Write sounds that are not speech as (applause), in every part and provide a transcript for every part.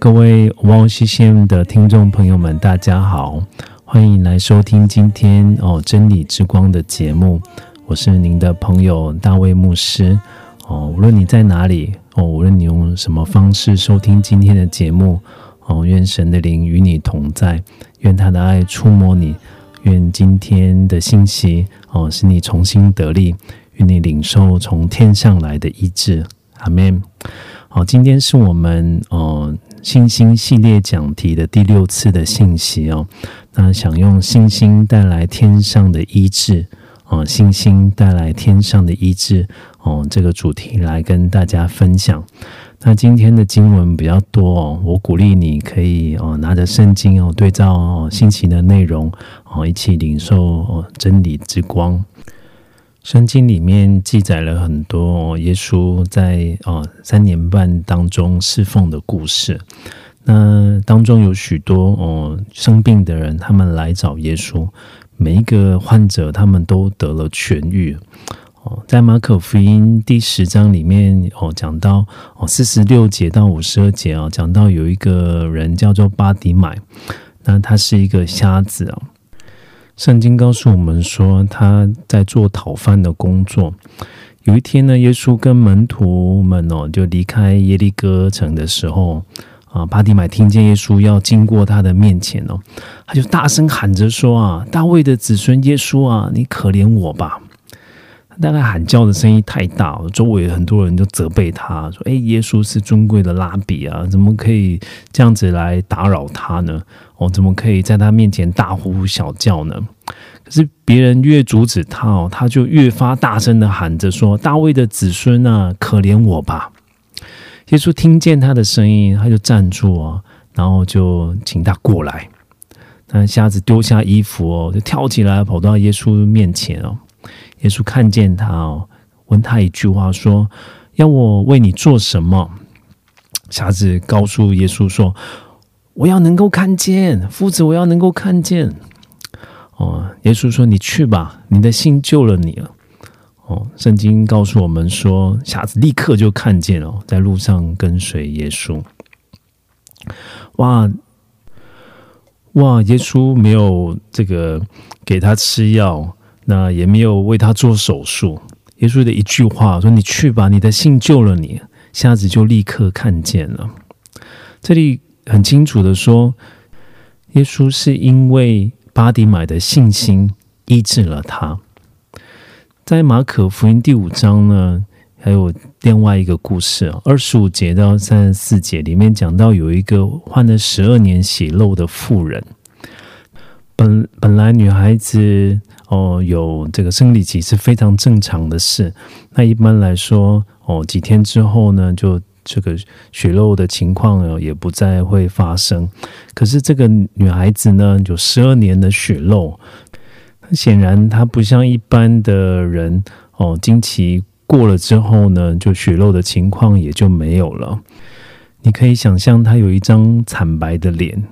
各位汪西县的听众朋友们，大家好，欢迎来收听今天哦真理之光的节目，我是您的朋友大卫牧师。哦，无论你在哪里，哦，无论你用什么方式收听今天的节目，哦，愿神的灵与你同在，愿他的爱触摸你，愿今天的信息哦使你重新得力，愿你领受从天上来的医治。阿门。好，今天是我们呃星星系列讲题的第六次的信息哦。那想用星星带来天上的医治，哦、星星带来天上的医治，哦、这个主题来跟大家分享。那今天的经文比较多哦，我鼓励你可以哦拿着圣经哦对照哦信息的内容哦一起领受哦真理之光。圣经里面记载了很多、耶稣在哦三年半当中侍奉的故事。那当中有许多哦生病的人，他们来找耶稣，每一个患者他们都得了痊愈。哦，在马可福音第十章里面哦讲到哦四十六节到五十二节啊、讲到有一个人叫做巴迪买，那他是一个瞎子啊、圣经告诉我们说，他在做讨饭的工作。有一天呢，耶稣跟门徒们哦，就离开耶利哥城的时候，啊，巴蒂买听见耶稣要经过他的面前哦，他就大声喊着说：“啊，大卫的子孙耶稣啊，你可怜我吧！”大概喊叫的声音太大，周围很多人就责备他说：“哎，耶稣是尊贵的拉比啊，怎么可以这样子来打扰他呢？哦，怎么可以在他面前大呼小叫呢？”可是别人越阻止他哦，他就越发大声的喊着说：“大卫的子孙啊，可怜我吧！”耶稣听见他的声音，他就站住啊，然后就请他过来。那瞎子丢下衣服哦，就跳起来跑到耶稣面前哦。耶稣看见他哦，问他一句话说：“要我为你做什么？”瞎子告诉耶稣说：“我要能够看见，夫子，我要能够看见。”哦，耶稣说：“你去吧，你的信救了你了。”哦，圣经告诉我们说，瞎子立刻就看见了，在路上跟随耶稣。哇哇！耶稣没有这个给他吃药，那也没有为他做手术。耶稣的一句话说：“你去吧，你的信救了你。”瞎子就立刻看见了。这里很清楚的说，耶稣是因为巴迪买的信心医治了他。在马可福音第五章呢，还有另外一个故事，二十五节到三十四节里面讲到有一个患了十二年血漏的妇人。本本来女孩子哦有这个生理期是非常正常的事，那一般来说哦几天之后呢，就这个血漏的情况哦也不再会发生。可是这个女孩子呢，有十二年的血漏。显然，她不像一般的人哦，经期过了之后呢，就血漏的情况也就没有了。你可以想象，她有一张惨白的脸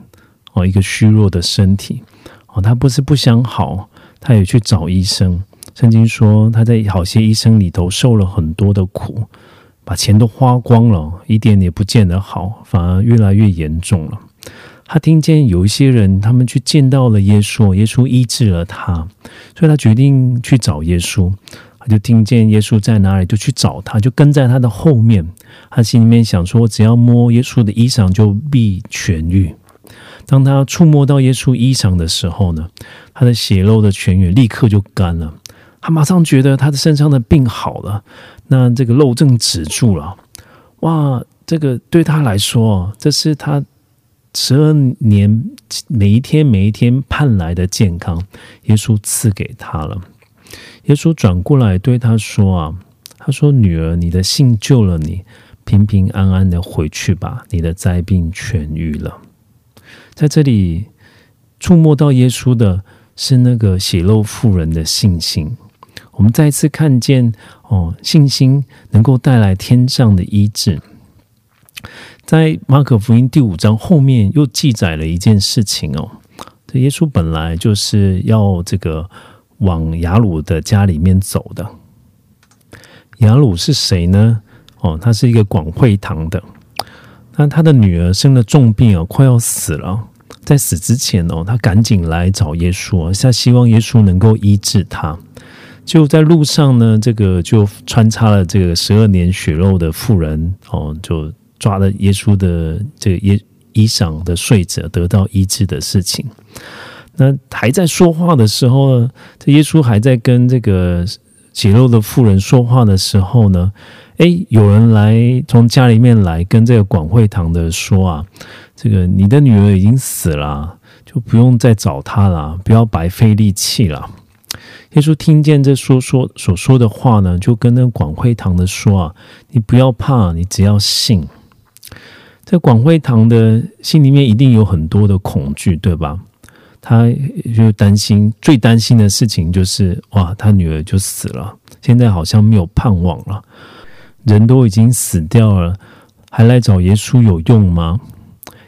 哦，一个虚弱的身体哦。她不是不想好，他也去找医生。圣经说，他在好些医生里头受了很多的苦，把钱都花光了，一点也不见得好，反而越来越严重了。他听见有一些人，他们去见到了耶稣，耶稣医治了他，所以他决定去找耶稣。他就听见耶稣在哪里，就去找他，就跟在他的后面。他心里面想说：只要摸耶稣的衣裳，就必痊愈。当他触摸到耶稣衣裳的时候呢，他的血肉的泉源立刻就干了，他马上觉得他的身上的病好了，那这个肉症止住了。哇，这个对他来说，这是他十二年每一天每一天盼来的健康，耶稣赐给他了。耶稣转过来对他说：“啊，他说女儿，你的信救了你，平平安安的回去吧，你的灾病痊愈了。”在这里触摸到耶稣的是那个血肉妇人的信心。我们再一次看见哦，信心能够带来天上的医治。在马可福音第五章后面又记载了一件事情哦，这耶稣本来就是要这个往雅鲁的家里面走的。雅鲁是谁呢？哦，他是一个广会堂的。那他的女儿生了重病哦，快要死了。在死之前哦，他赶紧来找耶稣，他希望耶稣能够医治他。就在路上呢，这个就穿插了这个十二年血肉的妇人哦，就抓了耶稣的这个衣衣裳的睡者，得到医治的事情。那还在说话的时候呢，这耶稣还在跟这个血肉的妇人说话的时候呢，诶，有人来从家里面来跟这个广会堂的说啊，这个你的女儿已经死了，就不用再找她了，不要白费力气了。耶稣听见这说说所说的话呢，就跟那广会堂的说啊：“你不要怕，你只要信。”在广会堂的心里面一定有很多的恐惧，对吧？他就担心，最担心的事情就是哇，他女儿就死了，现在好像没有盼望了，人都已经死掉了，还来找耶稣有用吗？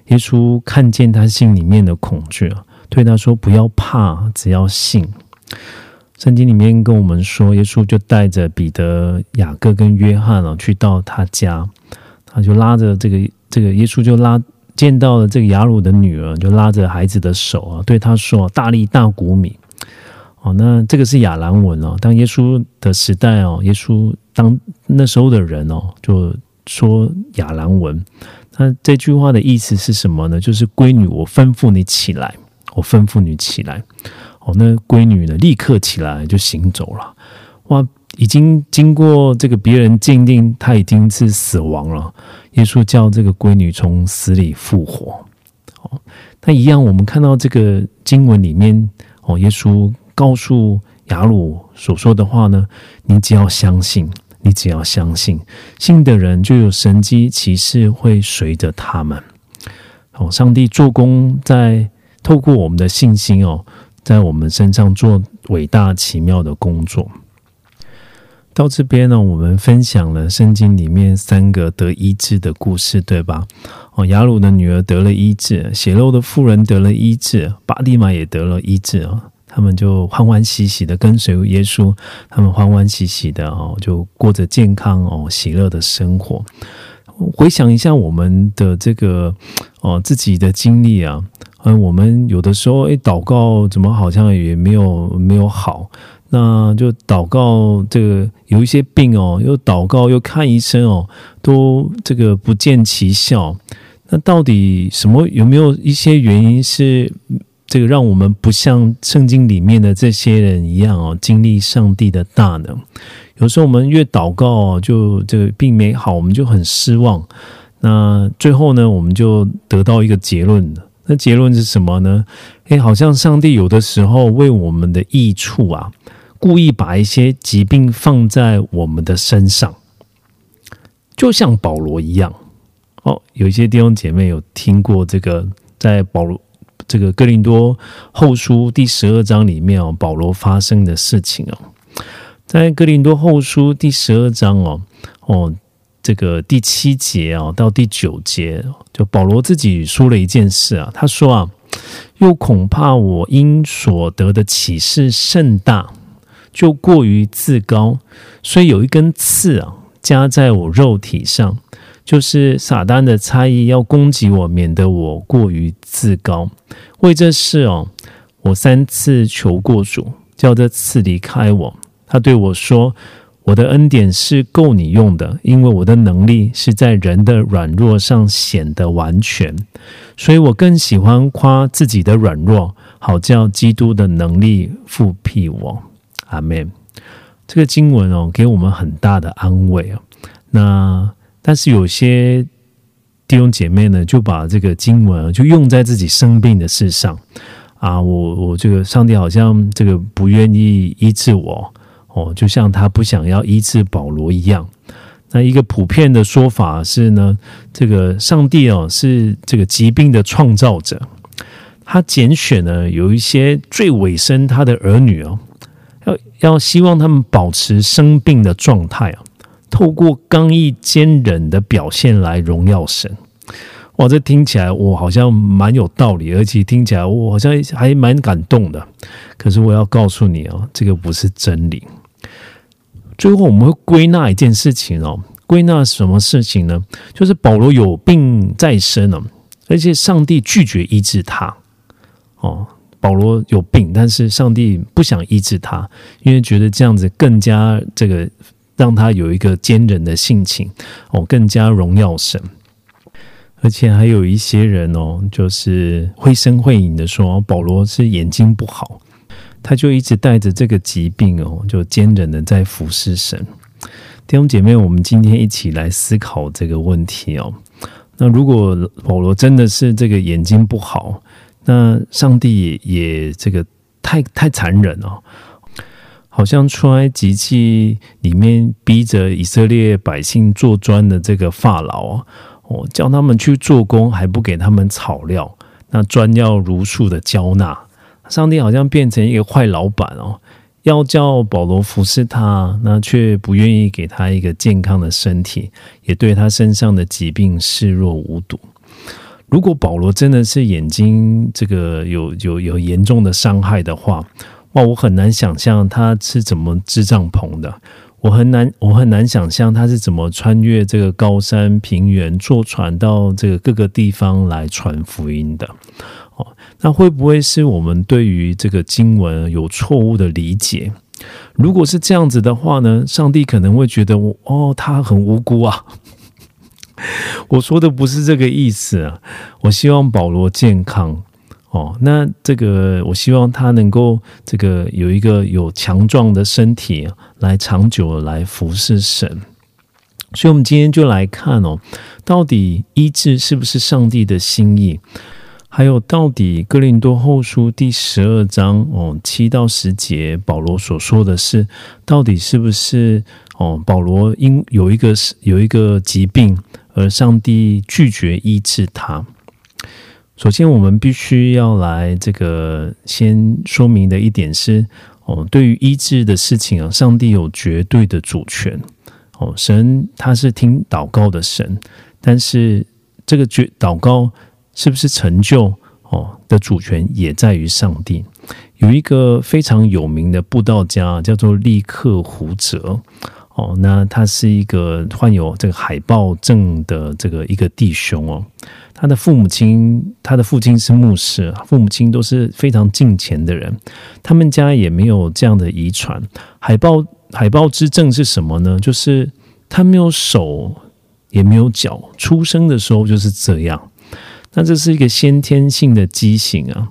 耶稣看见他心里面的恐惧啊，对他说：“不要怕，只要信。”圣经里面跟我们说，耶稣就带着彼得、雅各跟约翰啊，去到他家，他就拉着这个这个耶稣就拉见到了这个雅鲁的女儿，就拉着孩子的手啊，对他说：“大力大谷米。”哦，那这个是亚兰文哦。当耶稣的时代哦，耶稣当那时候的人哦，就说亚兰文。那这句话的意思是什么呢？就是闺女，我吩咐你起来，我吩咐你起来。哦，那闺女呢？立刻起来就行走了。哇，已经经过这个别人鉴定，她已经是死亡了。耶稣叫这个闺女从死里复活。哦，那一样，我们看到这个经文里面，哦，耶稣告诉雅鲁所说的话呢：你只要相信，你只要相信，信的人就有神机骑士会随着他们。哦，上帝做工在透过我们的信心哦。在我们身上做伟大奇妙的工作。到这边呢，我们分享了圣经里面三个得医治的故事，对吧？哦，雅鲁的女儿得了医治，血肉的妇人得了医治，巴蒂玛也得了医治啊。他们就欢欢喜喜的跟随耶稣，他们欢欢喜喜的哦，就过着健康哦、喜乐的生活。回想一下我们的这个哦自己的经历啊。嗯，我们有的时候，哎，祷告怎么好像也没有没有好？那就祷告这个有一些病哦，又祷告又看医生哦，都这个不见奇效。那到底什么有没有一些原因是这个让我们不像圣经里面的这些人一样哦，经历上帝的大能？有时候我们越祷告，就这个病没好，我们就很失望。那最后呢，我们就得到一个结论。那结论是什么呢？诶，好像上帝有的时候为我们的益处啊，故意把一些疾病放在我们的身上，就像保罗一样。哦，有一些弟兄姐妹有听过这个，在保罗这个哥林多后书第十二章里面哦，保罗发生的事情哦，在哥林多后书第十二章哦，哦。这个第七节啊，到第九节，就保罗自己说了一件事啊。他说啊，又恐怕我因所得的启示甚大，就过于自高，所以有一根刺啊，加在我肉体上，就是撒旦的差异要攻击我，免得我过于自高。为这事哦，我三次求过主，叫这次离开我。他对我说。我的恩典是够你用的，因为我的能力是在人的软弱上显得完全，所以我更喜欢夸自己的软弱，好叫基督的能力复辟我。阿门。这个经文哦，给我们很大的安慰啊。那但是有些弟兄姐妹呢，就把这个经文就用在自己生病的事上啊。我我这个上帝好像这个不愿意医治我。哦，就像他不想要医治保罗一样。那一个普遍的说法是呢，这个上帝哦是这个疾病的创造者，他拣选呢有一些最尾声他的儿女哦，要要希望他们保持生病的状态啊，透过刚毅坚忍的表现来荣耀神。哇，这听起来我好像蛮有道理，而且听起来我好像还蛮感动的。可是我要告诉你哦，这个不是真理。最后我们会归纳一件事情哦，归纳什么事情呢？就是保罗有病在身哦，而且上帝拒绝医治他。哦，保罗有病，但是上帝不想医治他，因为觉得这样子更加这个让他有一个坚韧的性情哦，更加荣耀神。而且还有一些人哦，就是绘声绘影的说保罗是眼睛不好。他就一直带着这个疾病哦，就坚忍的在服侍神。弟兄姐妹，我们今天一起来思考这个问题哦。那如果保罗真的是这个眼睛不好，那上帝也这个太太残忍哦，好像出埃及记里面逼着以色列百姓做砖的这个法老哦，叫他们去做工，还不给他们草料，那砖要如数的交纳。上帝好像变成一个坏老板哦，要叫保罗服侍他，那却不愿意给他一个健康的身体，也对他身上的疾病视若无睹。如果保罗真的是眼睛这个有有有严重的伤害的话，哇，我很难想象他是怎么支帐篷的，我很难我很难想象他是怎么穿越这个高山平原，坐船到这个各个地方来传福音的。哦那会不会是我们对于这个经文有错误的理解？如果是这样子的话呢？上帝可能会觉得我哦，他很无辜啊。(laughs) 我说的不是这个意思啊。我希望保罗健康哦。那这个我希望他能够这个有一个有强壮的身体来长久来服侍神。所以，我们今天就来看哦，到底医治是不是上帝的心意？还有，到底哥林多后书第十二章哦七到十节，保罗所说的是，到底是不是哦？保罗因有一个有一个疾病，而上帝拒绝医治他。首先，我们必须要来这个先说明的一点是哦，对于医治的事情啊，上帝有绝对的主权哦。神他是听祷告的神，但是这个绝祷告。是不是成就哦的主权也在于上帝？有一个非常有名的布道家叫做利克胡哲哦，那他是一个患有这个海豹症的这个一个弟兄哦，他的父母亲，他的父亲是牧师，父母亲都是非常敬虔的人，他们家也没有这样的遗传。海豹海豹之症是什么呢？就是他没有手也没有脚，出生的时候就是这样。那这是一个先天性的畸形啊！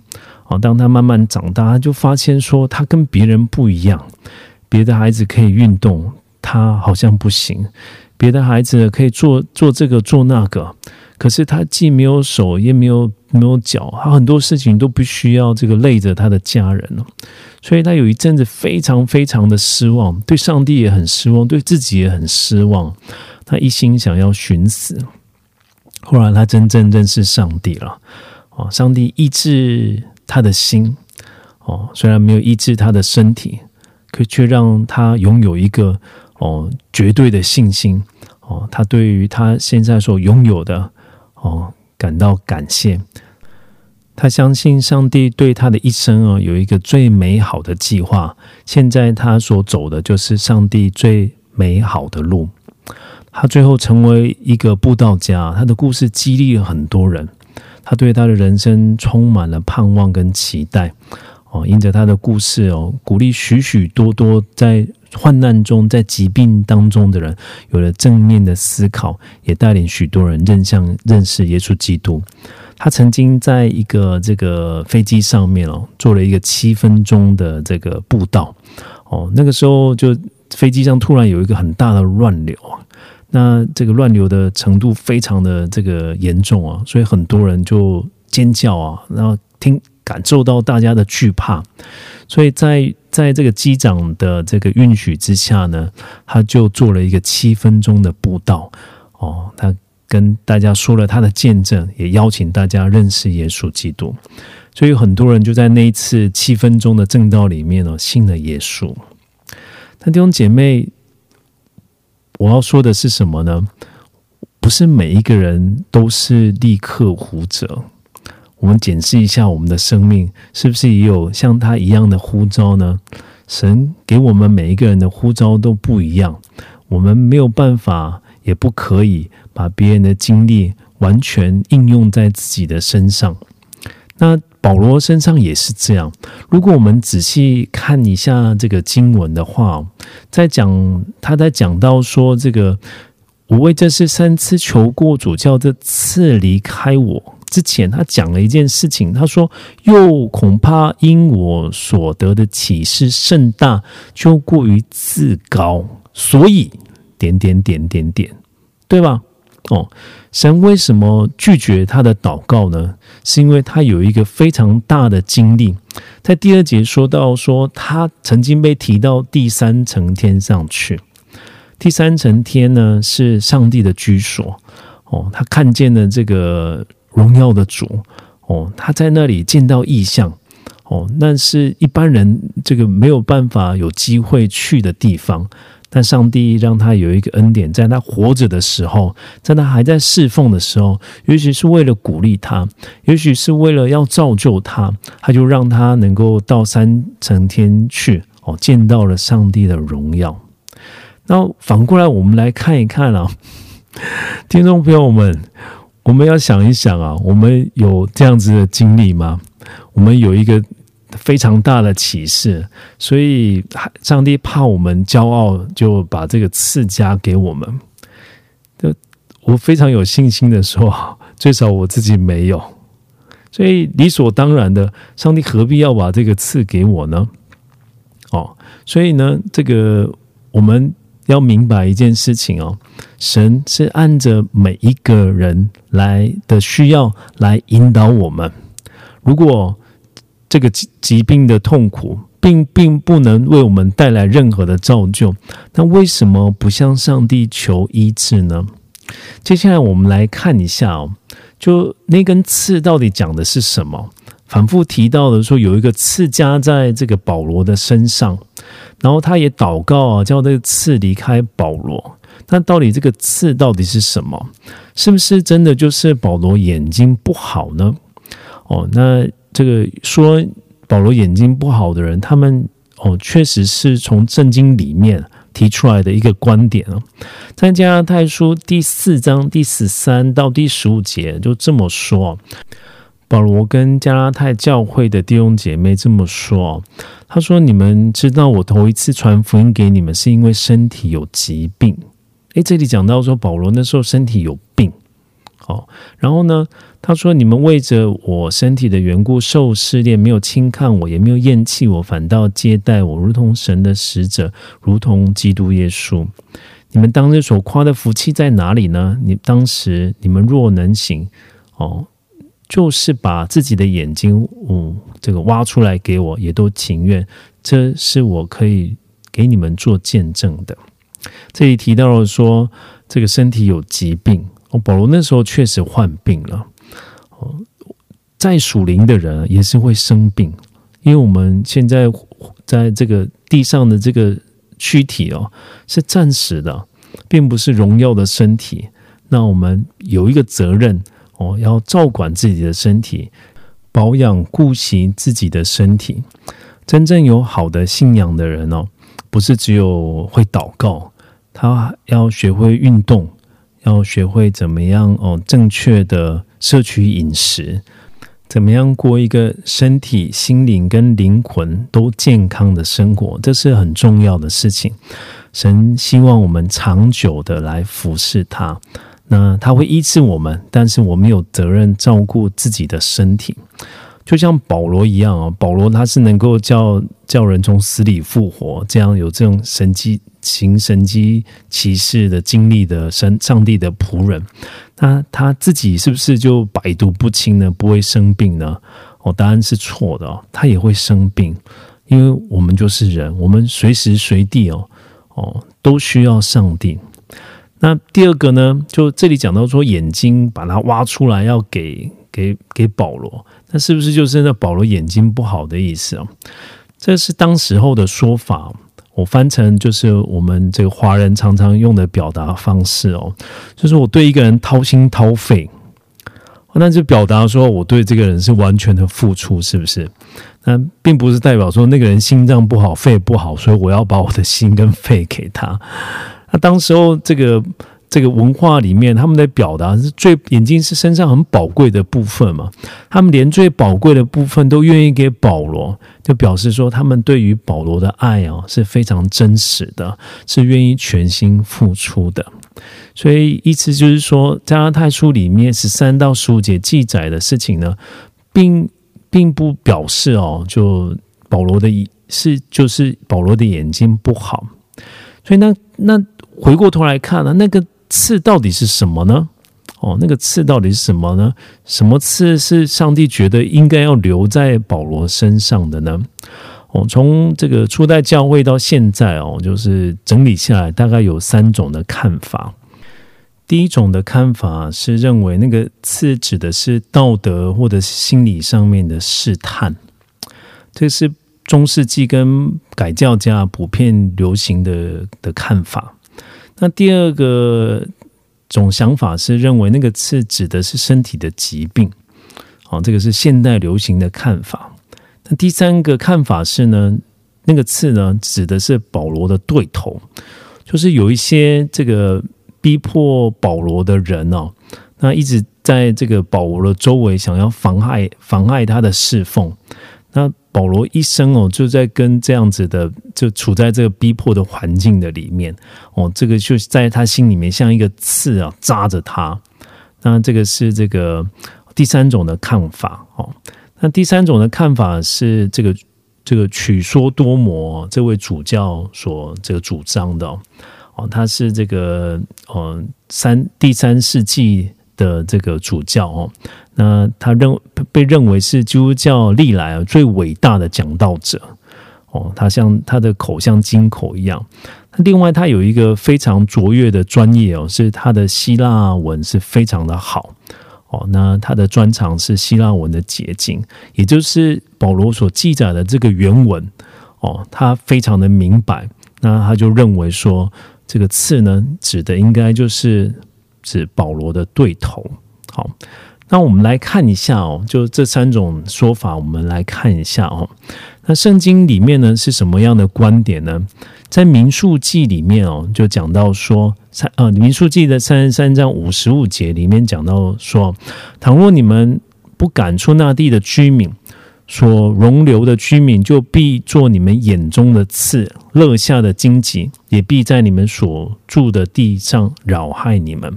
哦，当他慢慢长大，他就发现说他跟别人不一样。别的孩子可以运动，他好像不行；别的孩子可以做做这个做那个，可是他既没有手，也没有没有脚，他很多事情都不需要这个累着他的家人了。所以他有一阵子非常非常的失望，对上帝也很失望，对自己也很失望。他一心想要寻死。后来他真正认识上帝了，哦，上帝医治他的心，哦，虽然没有医治他的身体，可却让他拥有一个哦绝对的信心，哦，他对于他现在所拥有的哦感到感谢，他相信上帝对他的一生哦有一个最美好的计划，现在他所走的就是上帝最美好的路。他最后成为一个布道家，他的故事激励了很多人。他对他的人生充满了盼望跟期待。哦，因着他的故事哦，鼓励许许多多在患难中，在疾病当中的人，有了正面的思考，也带领许多人认向认识耶稣基督。他曾经在一个这个飞机上面哦，做了一个七分钟的这个步道哦，那个时候就飞机上突然有一个很大的乱流啊，那这个乱流的程度非常的这个严重啊，所以很多人就尖叫啊，然后听感受到大家的惧怕，所以在在这个机长的这个允许之下呢，他就做了一个七分钟的步道哦，他。跟大家说了他的见证，也邀请大家认识耶稣基督，所以很多人就在那一次七分钟的正道里面哦，信了耶稣。但弟兄姐妹，我要说的是什么呢？不是每一个人都是立刻胡者。我们检视一下我们的生命，是不是也有像他一样的呼召呢？神给我们每一个人的呼召都不一样，我们没有办法。也不可以把别人的经历完全应用在自己的身上。那保罗身上也是这样。如果我们仔细看一下这个经文的话，在讲他在讲到说这个我为这事三次求过主，叫这次离开我之前，他讲了一件事情。他说：“又恐怕因我所得的启示甚大，就过于自高，所以。”点点点点点，对吧？哦，神为什么拒绝他的祷告呢？是因为他有一个非常大的经历。在第二节说到说，他曾经被提到第三层天上去。第三层天呢，是上帝的居所。哦，他看见了这个荣耀的主。哦，他在那里见到异象。哦，那是一般人这个没有办法有机会去的地方。但上帝让他有一个恩典，在他活着的时候，在他还在侍奉的时候，也许是为了鼓励他，也许是为了要造就他，他就让他能够到三层天去哦，见到了上帝的荣耀。那反过来，我们来看一看啊，(laughs) 听众朋友们，我们要想一想啊，我们有这样子的经历吗？我们有一个。非常大的启示，所以上帝怕我们骄傲，就把这个赐加给我们。我非常有信心的说，最少我自己没有，所以理所当然的，上帝何必要把这个赐给我呢？哦，所以呢，这个我们要明白一件事情哦，神是按着每一个人来的需要来引导我们。如果这个疾疾病的痛苦，并并不能为我们带来任何的造就。那为什么不向上帝求医治呢？接下来我们来看一下哦，就那根刺到底讲的是什么？反复提到的说，有一个刺加在这个保罗的身上，然后他也祷告啊，叫这个刺离开保罗。那到底这个刺到底是什么？是不是真的就是保罗眼睛不好呢？哦，那。这个说保罗眼睛不好的人，他们哦，确实是从圣经里面提出来的一个观点啊。在加拉太书第四章第十三到第十五节就这么说：保罗跟加拉太教会的弟兄姐妹这么说，他说：“你们知道我头一次传福音给你们，是因为身体有疾病。”诶，这里讲到说保罗那时候身体有病。好，然后呢？他说：“你们为着我身体的缘故受试炼，没有轻看我，也没有厌弃我，反倒接待我，如同神的使者，如同基督耶稣。你们当日所夸的福气在哪里呢？你当时你们若能行，哦，就是把自己的眼睛，嗯，这个挖出来给我，也都情愿。这是我可以给你们做见证的。这里提到了说，这个身体有疾病。”哦，保罗那时候确实患病了。哦，在属灵的人也是会生病，因为我们现在在这个地上的这个躯体哦，是暂时的，并不是荣耀的身体。那我们有一个责任哦，要照管自己的身体，保养顾惜自己的身体。真正有好的信仰的人哦，不是只有会祷告，他要学会运动。要学会怎么样哦，正确的摄取饮食，怎么样过一个身体、心灵跟灵魂都健康的生活，这是很重要的事情。神希望我们长久的来服侍他，那他会医治我们，但是我们有责任照顾自己的身体。就像保罗一样啊，保罗他是能够叫叫人从死里复活，这样有这种神迹行神迹奇事的经历的神上帝的仆人，那他自己是不是就百毒不侵呢？不会生病呢？哦，答案是错的哦，他也会生病，因为我们就是人，我们随时随地哦哦都需要上帝。那第二个呢，就这里讲到说眼睛把它挖出来要给。给给保罗，那是不是就是那保罗眼睛不好的意思啊？这是当时候的说法，我翻成就是我们这个华人常常用的表达方式哦，就是我对一个人掏心掏肺，那就表达说我对这个人是完全的付出，是不是？那并不是代表说那个人心脏不好、肺不好，所以我要把我的心跟肺给他。那当时候这个。这个文化里面，他们的表达是最眼睛是身上很宝贵的部分嘛？他们连最宝贵的部分都愿意给保罗，就表示说他们对于保罗的爱哦是非常真实的，是愿意全心付出的。所以意思就是说，加拉太书里面十三到十五节记载的事情呢，并并不表示哦，就保罗的是就是保罗的眼睛不好。所以那那回过头来看呢，那个。刺到底是什么呢？哦，那个刺到底是什么呢？什么刺是上帝觉得应该要留在保罗身上的呢？哦，从这个初代教会到现在哦，就是整理下来，大概有三种的看法。第一种的看法是认为那个刺指的是道德或者心理上面的试探，这是中世纪跟改教家普遍流行的的看法。那第二个种想法是认为那个刺指的是身体的疾病，哦，这个是现代流行的看法。那第三个看法是呢，那个刺呢指的是保罗的对头，就是有一些这个逼迫保罗的人哦，那一直在这个保罗的周围想要妨害妨碍他的侍奉，那。保罗一生哦，就在跟这样子的，就处在这个逼迫的环境的里面哦，这个就在他心里面像一个刺啊扎着他。那这个是这个第三种的看法哦。那第三种的看法是这个这个曲说多摩这位主教所这个主张的哦，他是这个呃三第三世纪的这个主教哦。那他认被认为是基督教历来最伟大的讲道者哦，他像他的口像金口一样。另外，他有一个非常卓越的专业哦，是他的希腊文是非常的好哦。那他的专长是希腊文的结晶，也就是保罗所记载的这个原文哦，他非常的明白。那他就认为说，这个刺呢，指的应该就是指保罗的对头。好。那我们来看一下哦，就这三种说法，我们来看一下哦。那圣经里面呢是什么样的观点呢？在民数记里面哦，就讲到说三呃民数记的三十三章五十五节里面讲到说，倘若你们不赶出那地的居民，所容留的居民就必做你们眼中的刺，乐下的荆棘，也必在你们所住的地上扰害你们。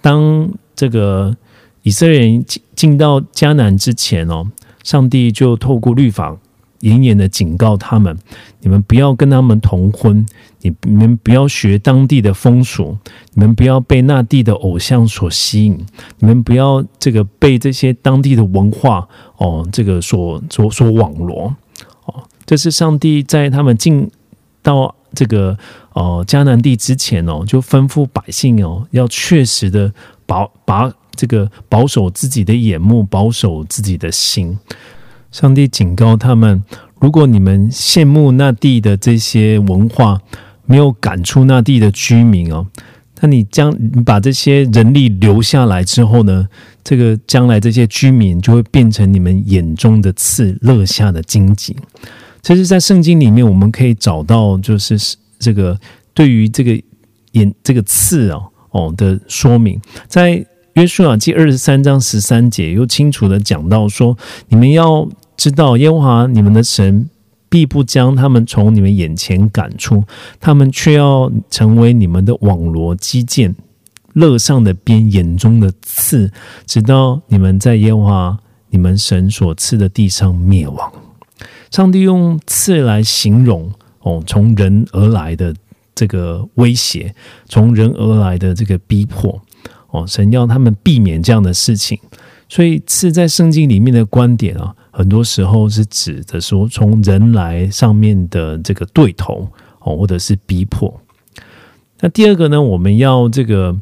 当这个。以色列人进进到迦南之前哦，上帝就透过律法严严的警告他们：你们不要跟他们同婚，你你们不要学当地的风俗，你们不要被那地的偶像所吸引，你们不要这个被这些当地的文化哦，这个所所所网罗哦。这是上帝在他们进到这个哦迦南地之前哦，就吩咐百姓哦，要确实的把把。这个保守自己的眼目，保守自己的心。上帝警告他们：如果你们羡慕那地的这些文化，没有赶出那地的居民哦，那你将把这些人力留下来之后呢？这个将来这些居民就会变成你们眼中的刺，乐下的荆棘。其实在圣经里面我们可以找到，就是这个对于这个眼这个刺啊哦的说明，在。约书亚记二十三章十三节又清楚的讲到说，你们要知道耶和华你们的神必不将他们从你们眼前赶出，他们却要成为你们的网罗基建，乐上的边，眼中的刺，直到你们在耶和华你们神所赐的地上灭亡。上帝用刺来形容哦，从人而来的这个威胁，从人而来的这个逼迫哦，神要他们避免这样的事情。所以刺在圣经里面的观点啊，很多时候是指的说从人来上面的这个对头哦，或者是逼迫。那第二个呢，我们要这个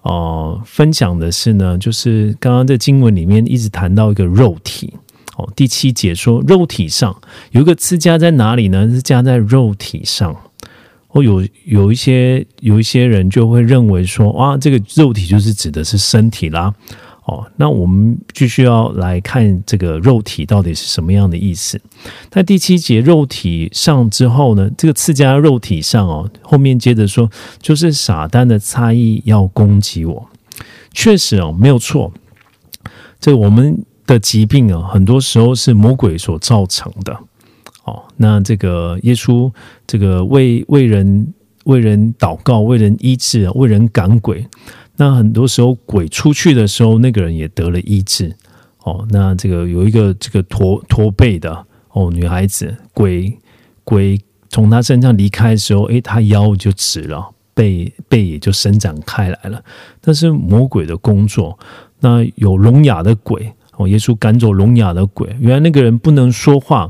哦分享的是呢，就是刚刚在经文里面一直谈到一个肉体。哦，第七节说肉体上有一个刺加在哪里呢？是加在肉体上。哦，有有一些有一些人就会认为说，哇，这个肉体就是指的是身体啦。哦，那我们继续要来看这个肉体到底是什么样的意思。在第七节肉体上之后呢，这个刺加肉体上哦，后面接着说就是撒旦的差异要攻击我。确实哦，没有错。这个我们。的疾病啊，很多时候是魔鬼所造成的。哦，那这个耶稣这个为为人为人祷告、为人医治、为人赶鬼，那很多时候鬼出去的时候，那个人也得了医治。哦，那这个有一个这个驼驼背的哦女孩子，鬼鬼从她身上离开的时候，诶，她腰就直了，背背也就伸展开来了。但是魔鬼的工作，那有聋哑的鬼。哦，耶稣赶走聋哑的鬼，原来那个人不能说话，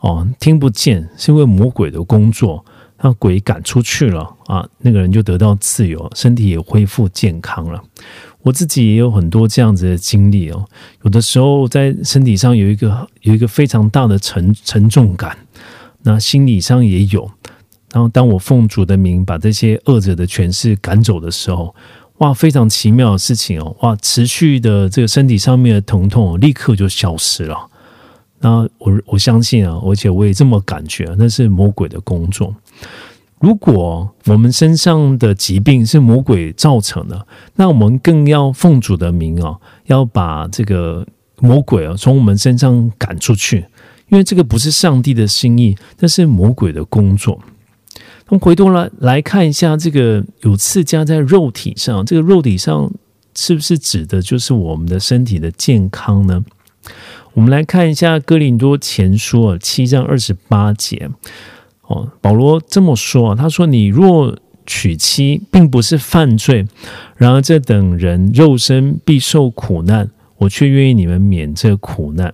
哦，听不见，是因为魔鬼的工作，让鬼赶出去了啊，那个人就得到自由，身体也恢复健康了。我自己也有很多这样子的经历哦，有的时候在身体上有一个有一个非常大的沉沉重感，那心理上也有，然后当我奉主的名把这些恶者的权势赶走的时候。哇，非常奇妙的事情哦！哇，持续的这个身体上面的疼痛立刻就消失了。那我我相信啊，而且我也这么感觉，那是魔鬼的工作。如果我们身上的疾病是魔鬼造成的，那我们更要奉主的名啊，要把这个魔鬼啊从我们身上赶出去，因为这个不是上帝的心意，那是魔鬼的工作。我们回头来来看一下，这个有刺加在肉体上，这个肉体上是不是指的就是我们的身体的健康呢？我们来看一下《哥林多前书》啊，七章二十八节。哦，保罗这么说啊，他说：“你若娶妻，并不是犯罪；然而这等人肉身必受苦难，我却愿意你们免这苦难。”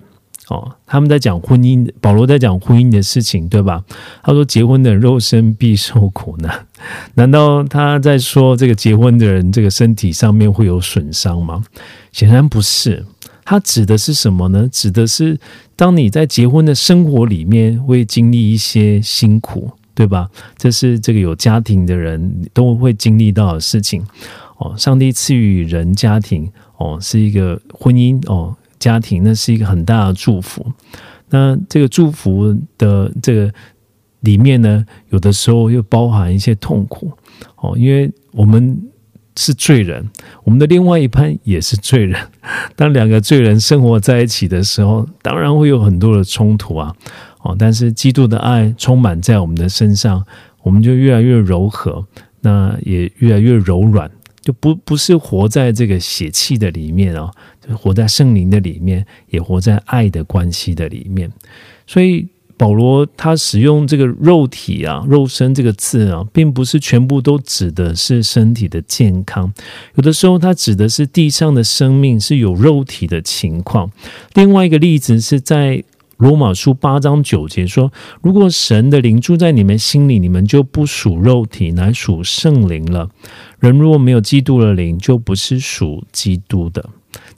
哦，他们在讲婚姻，保罗在讲婚姻的事情，对吧？他说结婚的肉身必受苦难，(laughs) 难道他在说这个结婚的人这个身体上面会有损伤吗？显然不是，他指的是什么呢？指的是当你在结婚的生活里面会经历一些辛苦，对吧？这是这个有家庭的人都会经历到的事情。哦，上帝赐予人家庭，哦，是一个婚姻，哦。家庭那是一个很大的祝福，那这个祝福的这个里面呢，有的时候又包含一些痛苦哦，因为我们是罪人，我们的另外一半也是罪人。(laughs) 当两个罪人生活在一起的时候，当然会有很多的冲突啊，哦，但是基督的爱充满在我们的身上，我们就越来越柔和，那也越来越柔软。就不不是活在这个血气的里面啊，就活在圣灵的里面，也活在爱的关系的里面。所以保罗他使用这个肉体啊、肉身这个字啊，并不是全部都指的是身体的健康，有的时候它指的是地上的生命是有肉体的情况。另外一个例子是在。罗马书八章九节说：“如果神的灵住在你们心里，你们就不属肉体，乃属圣灵了。人如果没有基督的灵，就不是属基督的。”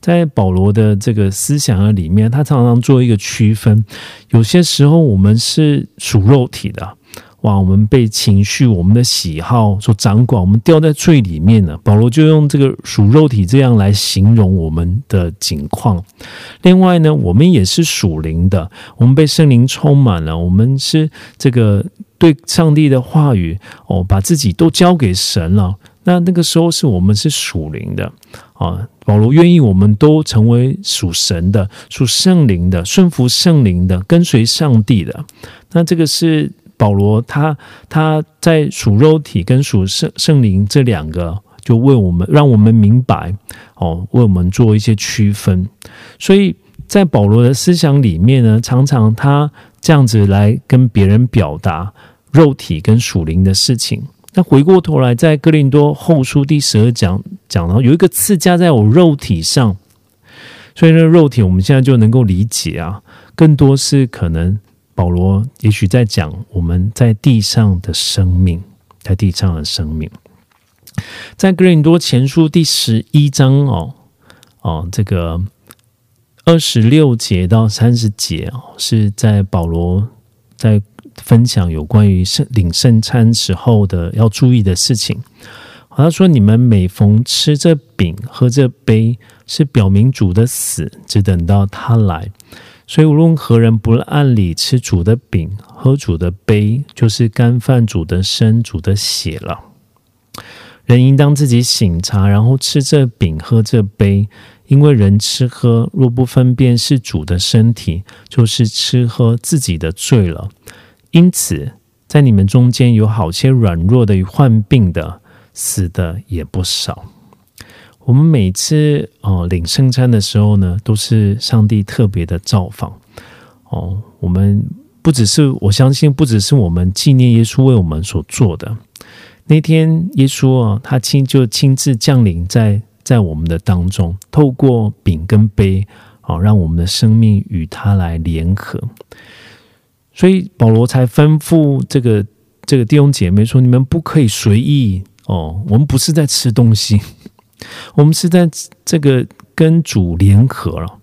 在保罗的这个思想里面，他常常做一个区分。有些时候，我们是属肉体的。哇！我们被情绪、我们的喜好所掌管，我们掉在最里面了。保罗就用这个属肉体这样来形容我们的境况。另外呢，我们也是属灵的，我们被圣灵充满了，我们是这个对上帝的话语哦，把自己都交给神了。那那个时候是我们是属灵的啊，保罗愿意我们都成为属神的、属圣灵的、顺服圣灵的、跟随上帝的。那这个是保罗他他在属肉体跟属圣圣灵这两个，就为我们让我们明白哦，为我们做一些区分。所以在保罗的思想里面呢，常常他这样子来跟别人表达肉体跟属灵的事情。那回过头来，在哥林多后书第十二讲讲到有一个刺加在我肉体上，所以呢，肉体我们现在就能够理解啊，更多是可能保罗也许在讲我们在地上的生命，在地上的生命，在哥林多前书第十一章哦哦，这个二十六节到三十节哦，是在保罗在。分享有关于圣领圣餐时候的要注意的事情。他说：“你们每逢吃这饼、喝这杯，是表明主的死，只等到他来。所以无论何人不按理吃主的饼、喝主的杯，就是干饭主的身、主的血了。人应当自己醒察，然后吃这饼、喝这杯，因为人吃喝若不分辨是主的身体，就是吃喝自己的罪了。”因此，在你们中间有好些软弱的、患病的、死的也不少。我们每次哦领圣餐的时候呢，都是上帝特别的造访哦。我们不只是我相信，不只是我们纪念耶稣为我们所做的那天，耶稣啊，他亲就亲自降临在在我们的当中，透过饼跟杯哦，让我们的生命与他来联合。所以保罗才吩咐这个这个弟兄姐妹说：“你们不可以随意哦，我们不是在吃东西，我们是在这个跟主联合了。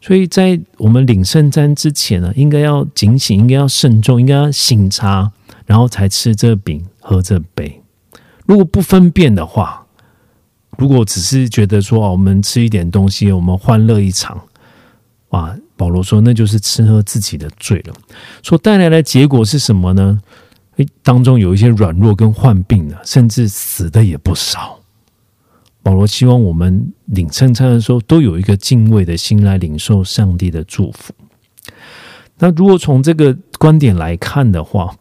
所以在我们领圣餐之前呢，应该要警醒，应该要慎重，应该要醒茶，然后才吃这饼，喝这杯。如果不分辨的话，如果只是觉得说哦，我们吃一点东西，我们欢乐一场，哇！”保罗说：“那就是吃喝自己的罪了。所带来的结果是什么呢？诶，当中有一些软弱跟患病的，甚至死的也不少。保罗希望我们领圣餐的时候，都有一个敬畏的心来领受上帝的祝福。那如果从这个观点来看的话，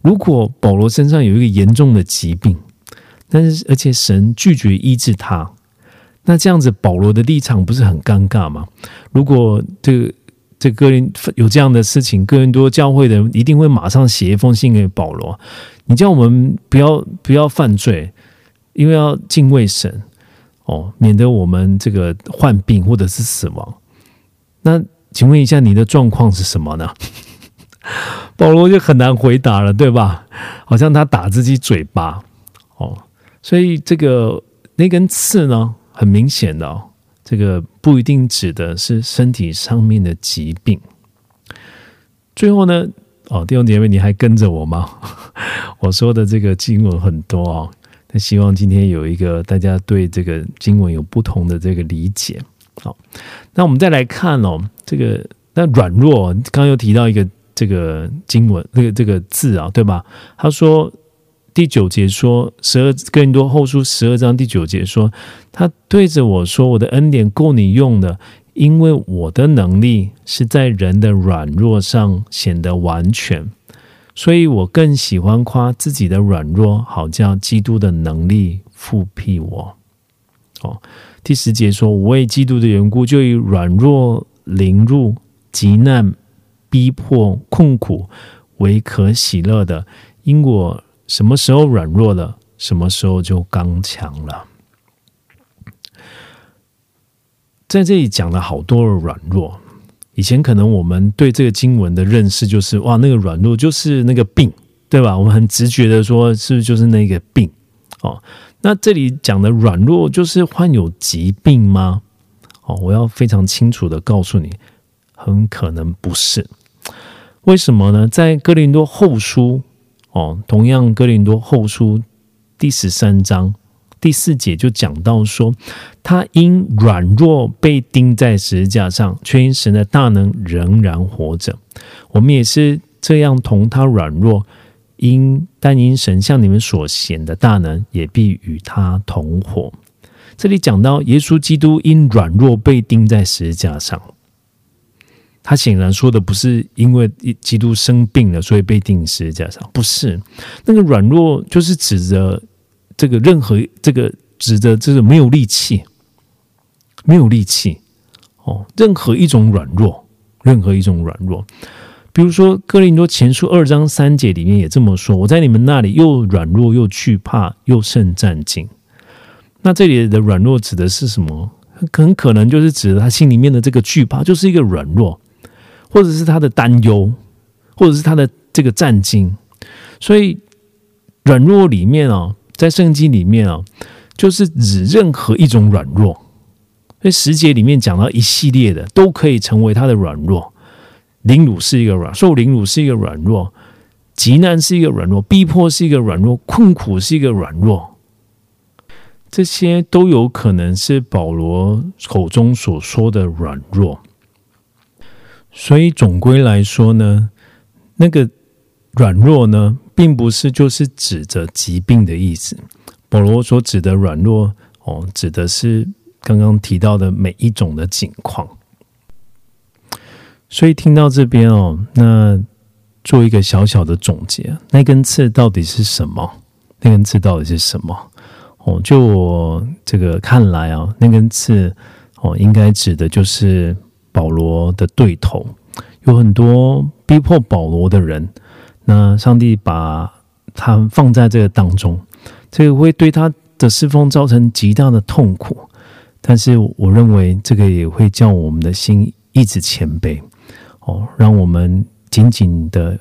如果保罗身上有一个严重的疾病，但是而且神拒绝医治他。”那这样子，保罗的立场不是很尴尬吗？如果这个这个人有这样的事情，哥林多教会的人一定会马上写一封信给保罗，你叫我们不要不要犯罪，因为要敬畏神哦，免得我们这个患病或者是死亡。那请问一下，你的状况是什么呢？(laughs) 保罗就很难回答了，对吧？好像他打自己嘴巴哦，所以这个那根刺呢？很明显的哦，这个不一定指的是身体上面的疾病。最后呢，哦，弟兄姐妹，你还跟着我吗？(laughs) 我说的这个经文很多哦，那希望今天有一个大家对这个经文有不同的这个理解。好，那我们再来看哦，这个那软弱，刚刚又提到一个这个经文，这个这个字啊，对吧？他说。第九节说，十二更多后书十二章第九节说，他对着我说：“我的恩典够你用的，因为我的能力是在人的软弱上显得完全，所以我更喜欢夸自己的软弱，好叫基督的能力复辟我。”哦，第十节说：“我为基督的缘故，就以软弱、凌辱、极难、逼迫、困苦为可喜乐的，因我。”什么时候软弱了，什么时候就刚强了。在这里讲了好多的软弱。以前可能我们对这个经文的认识就是，哇，那个软弱就是那个病，对吧？我们很直觉的说，是不是就是那个病？哦，那这里讲的软弱就是患有疾病吗？哦，我要非常清楚的告诉你，很可能不是。为什么呢？在哥林多后书。哦，同样，哥林多后书第十三章第四节就讲到说，他因软弱被钉在十字架上，却因神的大能仍然活着。我们也是这样，同他软弱，因但因神向你们所显的大能，也必与他同活。这里讲到耶稣基督因软弱被钉在十字架上，他显然说的不是因为基督生病了所以被钉十字架上，不是那个软弱就是指着这个任何这个指的，就是没有力气，没有力气哦，任何一种软弱，任何一种软弱。比如说，哥林多前书二章三节里面也这么说：“我在你们那里又软弱又惧怕又甚战兢。”那这里的软弱指的是什么？很可能就是指他心里面的这个惧怕，就是一个软弱，或者是他的担忧，或者是他的这个战兢。所以，软弱里面啊，在圣经里面啊，就是指任何一种软弱。所以十节里面讲到一系列的，都可以成为他的软弱。凌辱是一个软，受凌辱是一个软弱，极难是一个软弱，逼迫是一个软弱，困苦是一个软弱，这些都有可能是保罗口中所说的软弱。所以总归来说呢，那个软弱呢，并不是就是指着疾病的意思。保罗所指的软弱，哦，指的是刚刚提到的每一种的境况。所以听到这边哦，那做一个小小的总结，那根刺到底是什么？那根刺到底是什么？哦，就我这个看来啊，那根刺哦，应该指的就是保罗的对头，有很多逼迫保罗的人，那上帝把他放在这个当中，这个会对他的侍奉造成极大的痛苦，但是我认为这个也会叫我们的心一直谦卑。哦，让我们紧紧的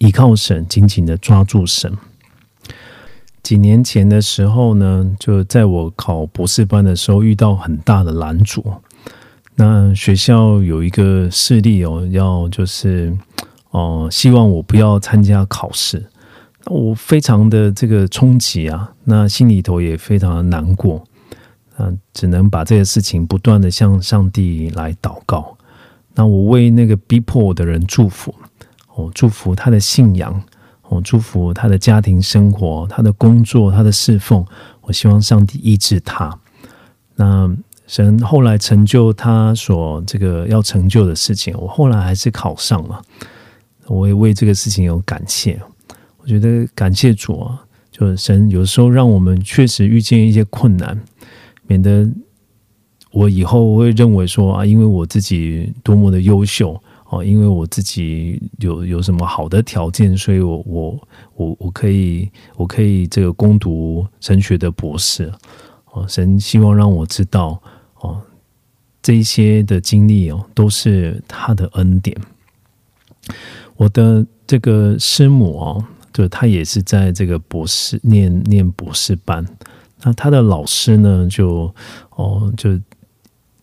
依靠神，紧紧的抓住神。几年前的时候呢，就在我考博士班的时候，遇到很大的拦阻。那学校有一个势力哦，要就是哦，希望我不要参加考试。我非常的这个冲击啊，那心里头也非常的难过。嗯，只能把这个事情不断的向上帝来祷告。那我为那个逼迫我的人祝福，哦，祝福他的信仰，哦，祝福他的家庭生活，他的工作，他的侍奉。我希望上帝医治他。那神后来成就他所这个要成就的事情，我后来还是考上了。我也为这个事情有感谢。我觉得感谢主啊，就是神有时候让我们确实遇见一些困难，免得。我以后会认为说啊，因为我自己多么的优秀哦，因为我自己有有什么好的条件，所以我我我我可以我可以这个攻读神学的博士哦。神希望让我知道哦，这一些的经历哦，都是他的恩典。我的这个师母哦，就她也是在这个博士念念博士班，那她的老师呢，就哦就。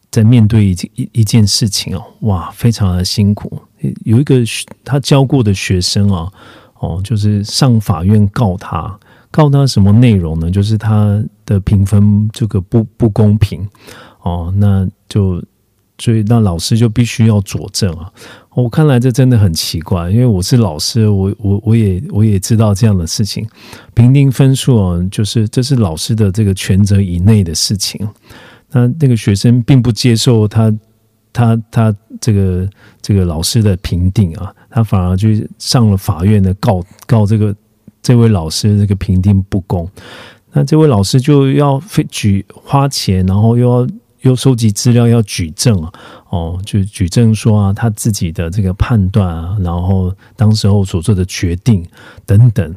在面对一一一件事情哦，哇，非常的辛苦。有一个他教过的学生啊，哦，就是上法院告他，告他什么内容呢？就是他的评分这个不不公平哦，那就所以那老师就必须要佐证啊。我看来这真的很奇怪，因为我是老师，我我我也我也知道这样的事情，评定分数啊，就是这是老师的这个权责以内的事情。那那个学生并不接受他，他他这个这个老师的评定啊，他反而就上了法院的告告这个这位老师这个评定不公。那这位老师就要举花钱，然后又要又收集资料要举证，哦，就举证说啊他自己的这个判断啊，然后当时候所做的决定等等。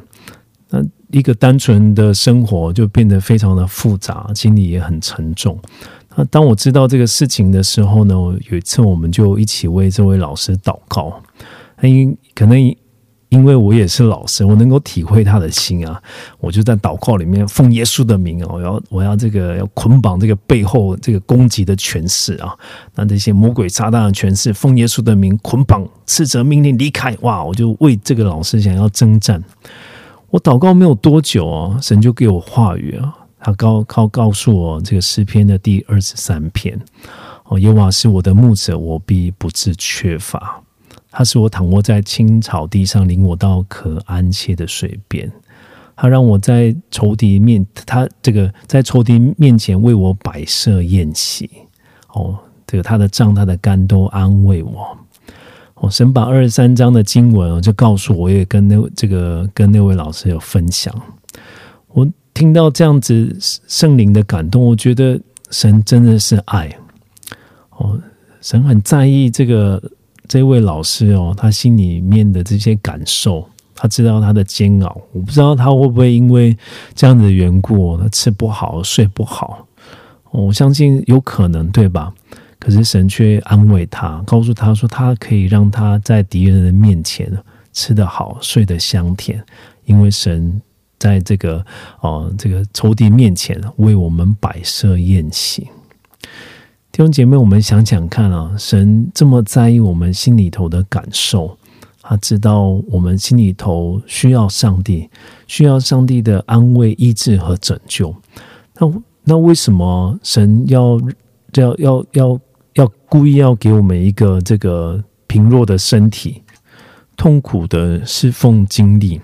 那一个单纯的生活就变得非常的复杂，心里也很沉重。那当我知道这个事情的时候呢，有一次我们就一起为这位老师祷告。因可能因为我也是老师，我能够体会他的心啊，我就在祷告里面奉耶稣的名啊，我要我要这个要捆绑这个背后这个攻击的权势啊，那这些魔鬼撒旦的权势，奉耶稣的名捆绑，斥责命令离开。哇！我就为这个老师想要征战。我祷告没有多久啊，神就给我话语啊，他告告告诉我这个诗篇的第二十三篇哦，耶和华是我的牧者，我必不致缺乏。他是我躺卧在青草地上，领我到可安歇的水边。他让我在仇敌面，他这个在仇敌面前为我摆设宴席。哦，这个他的杖、他的肝都安慰我。哦，神把二十三章的经文就告诉我，也跟那这个跟那位老师有分享。我听到这样子圣灵的感动，我觉得神真的是爱。哦，神很在意这个这位老师哦，他心里面的这些感受，他知道他的煎熬。我不知道他会不会因为这样的缘故，他吃不好睡不好。我相信有可能，对吧？可是神却安慰他，告诉他说，他可以让他在敌人的面前吃得好，睡得香甜，因为神在这个哦这个仇敌面前为我们摆设宴席。弟兄姐妹，我们想想看啊，神这么在意我们心里头的感受，他知道我们心里头需要上帝，需要上帝的安慰、医治和拯救。那那为什么神要要要要？要故意要给我们一个这个贫弱的身体，痛苦的侍奉经历，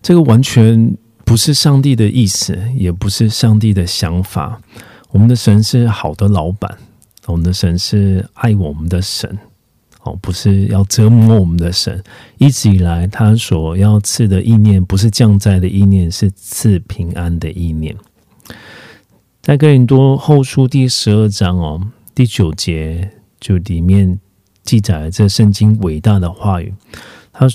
这个完全不是上帝的意思，也不是上帝的想法。我们的神是好的老板，我们的神是爱我们的神，哦，不是要折磨我们的神。一直以来，他所要赐的意念，不是降灾的意念，是赐平安的意念。在哥林多后书第十二章哦，第九节就里面记载了这圣经伟大的话语。他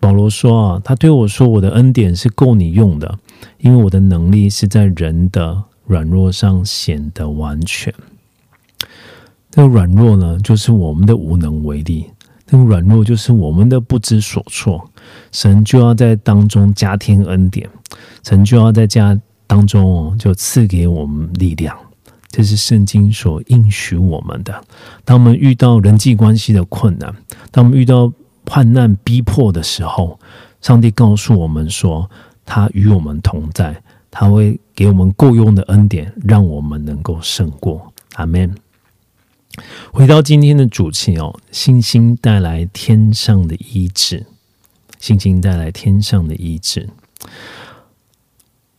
保罗说啊，他对我说：“我的恩典是够你用的，因为我的能力是在人的软弱上显得完全。”那个软弱呢，就是我们的无能为力；那个软弱就是我们的不知所措。神就要在当中加添恩典，神就要在加。当中哦，就赐给我们力量，这是圣经所应许我们的。当我们遇到人际关系的困难，当我们遇到患难逼迫的时候，上帝告诉我们说，他与我们同在，他会给我们够用的恩典，让我们能够胜过。阿门。回到今天的主题哦，信心带来天上的医治，信心带来天上的医治。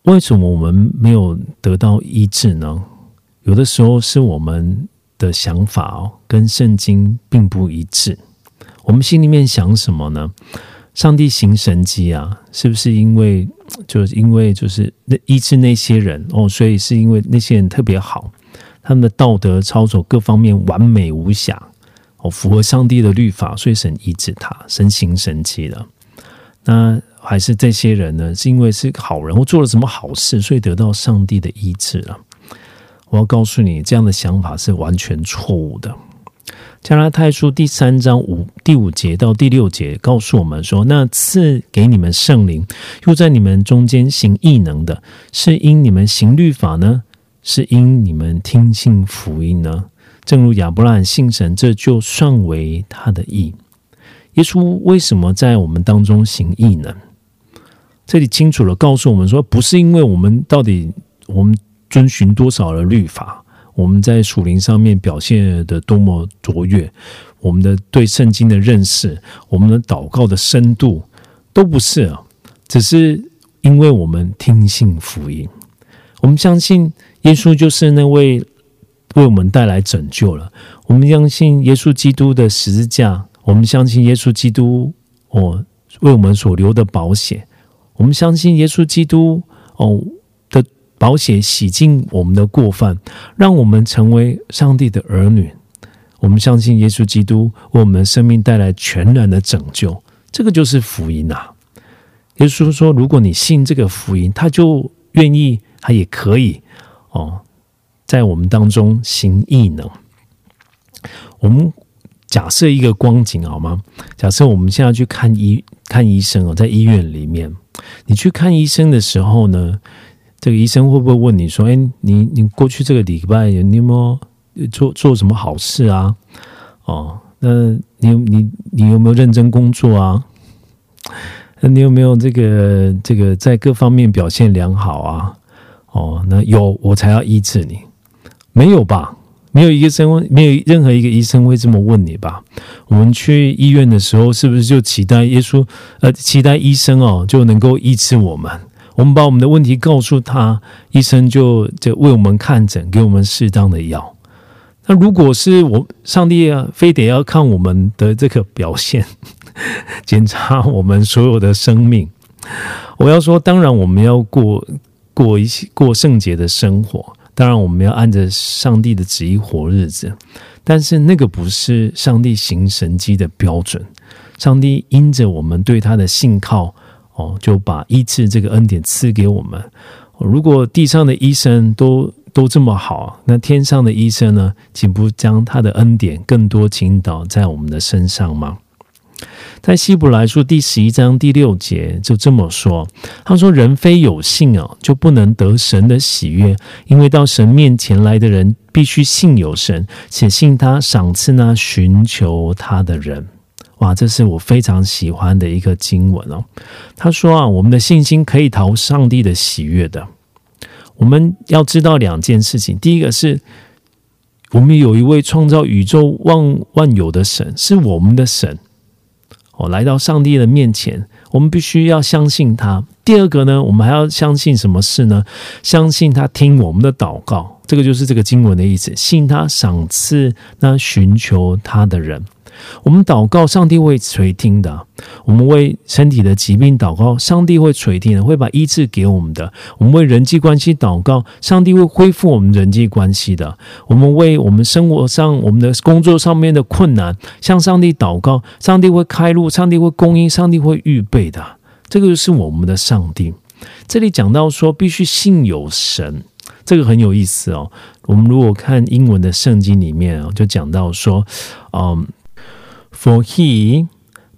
为什么我们没有得到医治呢？有的时候是我们的想法哦，跟圣经并不一致。我们心里面想什么呢？上帝行神迹啊，是不是因为就是因为就是那医治那些人哦，所以是因为那些人特别好，他们的道德操守各方面完美无瑕哦，符合上帝的律法，所以神医治他，神行神迹了。那。还是这些人呢？是因为是好人或做了什么好事，所以得到上帝的医治了。我要告诉你，这样的想法是完全错误的。加拉太书第三章五第五节到第六节告诉我们说：“那赐给你们圣灵，又在你们中间行异能的，是因你们行律法呢？是因你们听信福音呢？正如亚伯拉罕信神，这就算为他的义。耶稣为什么在我们当中行异能？”这里清楚的告诉我们说，不是因为我们到底我们遵循多少的律法，我们在属灵上面表现的多么卓越，我们的对圣经的认识，我们的祷告的深度都不是啊，只是因为我们听信福音，我们相信耶稣就是那位为我们带来拯救了，我们相信耶稣基督的十字架，我们相信耶稣基督哦为我们所留的保险。我们相信耶稣基督哦保险洗净我们的过犯，让我们成为上帝的儿女。我们相信耶稣基督为我们生命带来全然的拯救，这个就是福音呐。耶稣说：“如果你信这个福音，他就愿意，他也可以哦，在我们当中行异能。”我们假设一个光景好吗？假设我们现在去看医看医生哦，在医院里面。你去看医生的时候呢，这个医生会不会问你说：“哎，你你过去这个礼拜你有没有做做什么好事啊？哦，那你你你有没有认真工作啊？那你有没有这个这个在各方面表现良好啊？哦，那有我才要医治你，没有吧？没有一个医生，没有任何一个医生会这么问你吧？我们去医院的时候，是不是就期待耶稣？呃，期待医生哦就能够医治我们？我们把我们的问题告诉他，医生就就为我们看诊，给我们适当的药。那如果是我上帝啊，非得要看我们的这个表现，(laughs) 检查我们所有的生命，我要说，当然我们要过过一些过圣洁的生活，当然我们要按着上帝的旨意活日子，但是那个不是上帝行神迹的标准。上帝因着我们对他的信靠。哦，就把医治这个恩典赐给我们。如果地上的医生都都这么好，那天上的医生呢，岂不将他的恩典更多倾倒在我们的身上吗？在希伯来书第十一章第六节就这么说：“他说，人非有信啊，就不能得神的喜悦，因为到神面前来的人，必须信有神，且信他赏赐那寻求他的人。”哇，这是我非常喜欢的一个经文哦。他说啊，我们的信心可以讨上帝的喜悦的。我们要知道两件事情，第一个是我们有一位创造宇宙万万有的神，是我们的神。哦，来到上帝的面前，我们必须要相信他。第二个呢，我们还要相信什么事呢？相信他听我们的祷告，这个就是这个经文的意思。信他赏赐那寻求他的人。我们祷告，上帝会垂听的。我们为身体的疾病祷告，上帝会垂听的，会把医治给我们的。我们为人际关系祷告，上帝会恢复我们人际关系的。我们为我们生活上、我们的工作上面的困难，向上帝祷告，上帝会开路，上帝会供应，上帝会预备的。这个就是我们的上帝。这里讲到说，必须信有神，这个很有意思哦。我们如果看英文的圣经里面啊，就讲到说，嗯。For he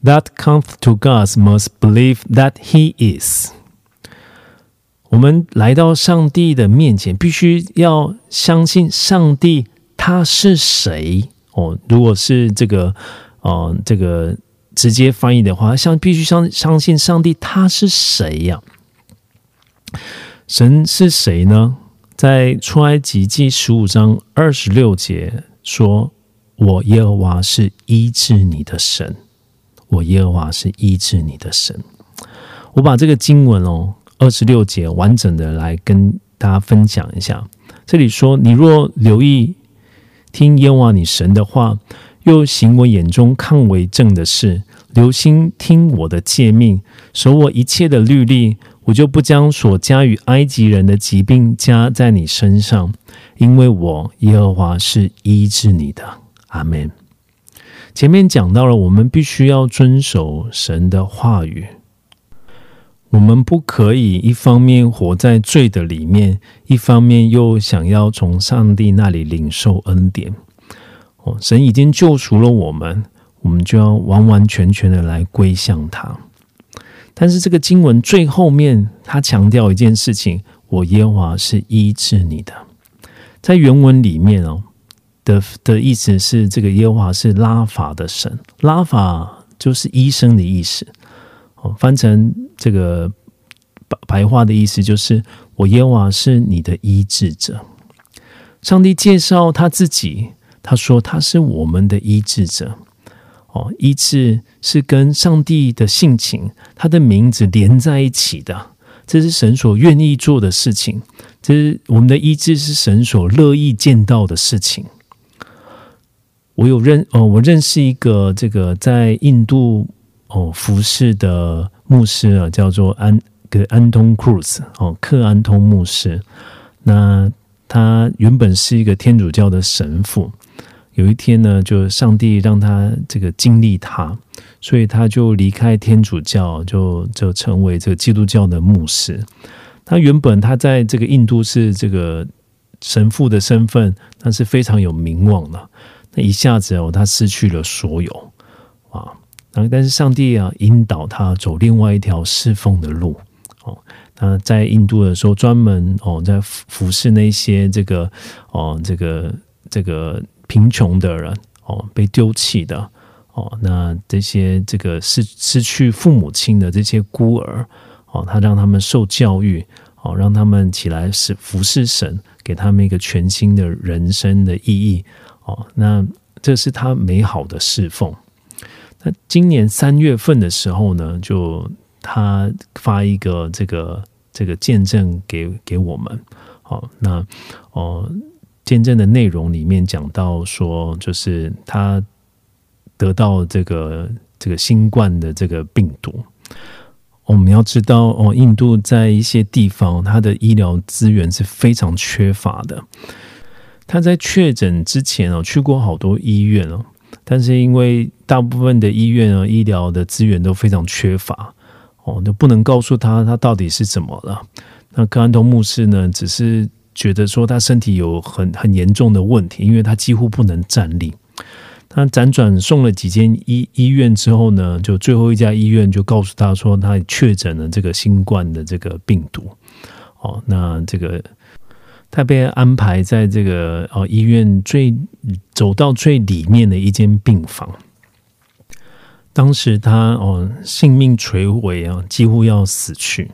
that cometh to God must believe that he is。我们来到上帝的面前，必须要相信上帝他是谁哦。如果是这个，哦，这个直接翻译的话，像必须相相信上帝他是谁呀？神是谁呢？在出埃及记十五章二十六节说。我耶和华是医治你的神，我耶和华是医治你的神。我把这个经文哦，二十六节完整的来跟大家分享一下。这里说：你若留意听耶和华你神的话，又行我眼中看为正的事，留心听我的诫命，守我一切的律例，我就不将所加与埃及人的疾病加在你身上，因为我耶和华是医治你的。阿门。前面讲到了，我们必须要遵守神的话语。我们不可以一方面活在罪的里面，一方面又想要从上帝那里领受恩典。哦，神已经救赎了我们，我们就要完完全全的来归向他。但是这个经文最后面，他强调一件事情：我耶和华是医治你的。在原文里面哦。的的意思是，这个耶和华是拉法的神，拉法就是医生的意思。哦，翻成这个白白话的意思就是，我耶和华是你的医治者。上帝介绍他自己，他说他是我们的医治者。哦，医治是跟上帝的性情、他的名字连在一起的，这是神所愿意做的事情。这是我们的医治，是神所乐意见到的事情。我有认哦，我认识一个这个在印度哦服侍的牧师啊，叫做安个安通库斯哦，克安通牧师。那他原本是一个天主教的神父，有一天呢，就上帝让他这个经历他，所以他就离开天主教，就就成为这个基督教的牧师。他原本他在这个印度是这个神父的身份，那是非常有名望的。那一下子哦，他失去了所有啊！然后，但是上帝啊，引导他走另外一条侍奉的路哦。他在印度的时候，专门哦，在服侍那些这个哦，这个这个贫穷的人哦，被丢弃的哦，那这些这个失失去父母亲的这些孤儿哦，他让他们受教育哦，让他们起来是服侍神。给他们一个全新的人生的意义哦。那这是他美好的侍奉。那今年三月份的时候呢，就他发一个这个这个见证给给我们。好，那哦，见证的内容里面讲到说，就是他得到这个这个新冠的这个病毒。我们要知道哦，印度在一些地方，它的医疗资源是非常缺乏的。他在确诊之前哦，去过好多医院哦，但是因为大部分的医院啊，医疗的资源都非常缺乏哦，就不能告诉他他到底是怎么了。那克安东牧师呢，只是觉得说他身体有很很严重的问题，因为他几乎不能站立。他辗转送了几间医医院之后呢，就最后一家医院就告诉他说，他确诊了这个新冠的这个病毒。哦，那这个他被安排在这个哦医院最走到最里面的一间病房。当时他哦性命垂危啊，几乎要死去。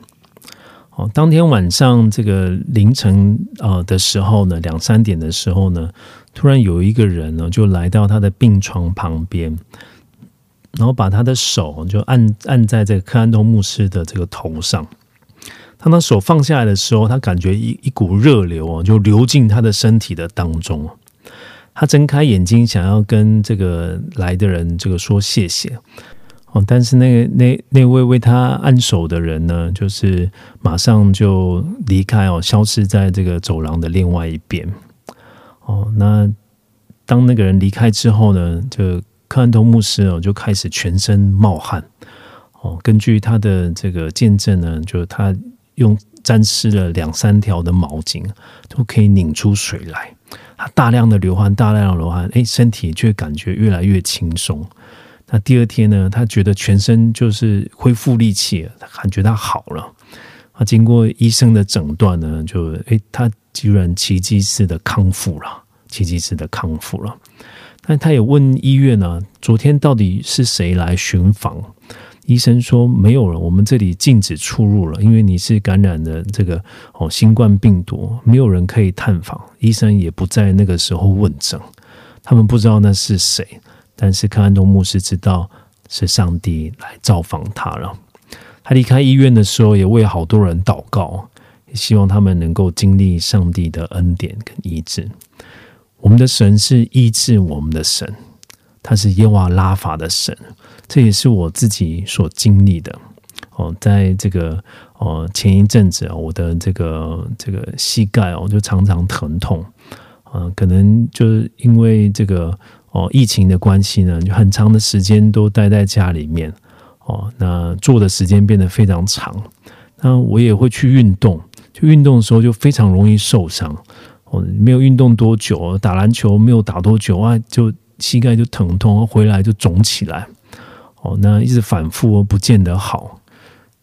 哦，当天晚上这个凌晨啊的时候呢，两三点的时候呢。突然有一个人呢，就来到他的病床旁边，然后把他的手就按按在这个克安东牧师的这个头上。当他手放下来的时候，他感觉一一股热流哦，就流进他的身体的当中。他睁开眼睛，想要跟这个来的人这个说谢谢哦，但是那个那那位为他按手的人呢，就是马上就离开哦，消失在这个走廊的另外一边。哦，那当那个人离开之后呢，就克兰东牧师哦就开始全身冒汗。哦，根据他的这个见证呢，就他用沾湿了两三条的毛巾都可以拧出水来。他大量的流汗，大量的流汗，哎，身体却感觉越来越轻松。那第二天呢，他觉得全身就是恢复力气，感觉他好了。啊，经过医生的诊断呢，就哎他。居然奇迹式的康复了，奇迹式的康复了。但他也问医院呢，昨天到底是谁来巡访？医生说没有了，我们这里禁止出入了，因为你是感染的这个哦新冠病毒，没有人可以探访。医生也不在那个时候问诊，他们不知道那是谁。但是克安东牧师知道是上帝来造访他了。他离开医院的时候，也为好多人祷告。也希望他们能够经历上帝的恩典跟医治。我们的神是医治我们的神，他是耶瓦拉法的神，这也是我自己所经历的。哦，在这个哦前一阵子啊，我的这个这个膝盖哦就常常疼痛，嗯，可能就是因为这个哦疫情的关系呢，就很长的时间都待在家里面哦，那坐的时间变得非常长。那我也会去运动。就运动的时候就非常容易受伤哦，没有运动多久，打篮球没有打多久啊，就膝盖就疼痛，回来就肿起来哦，那一直反复不见得好。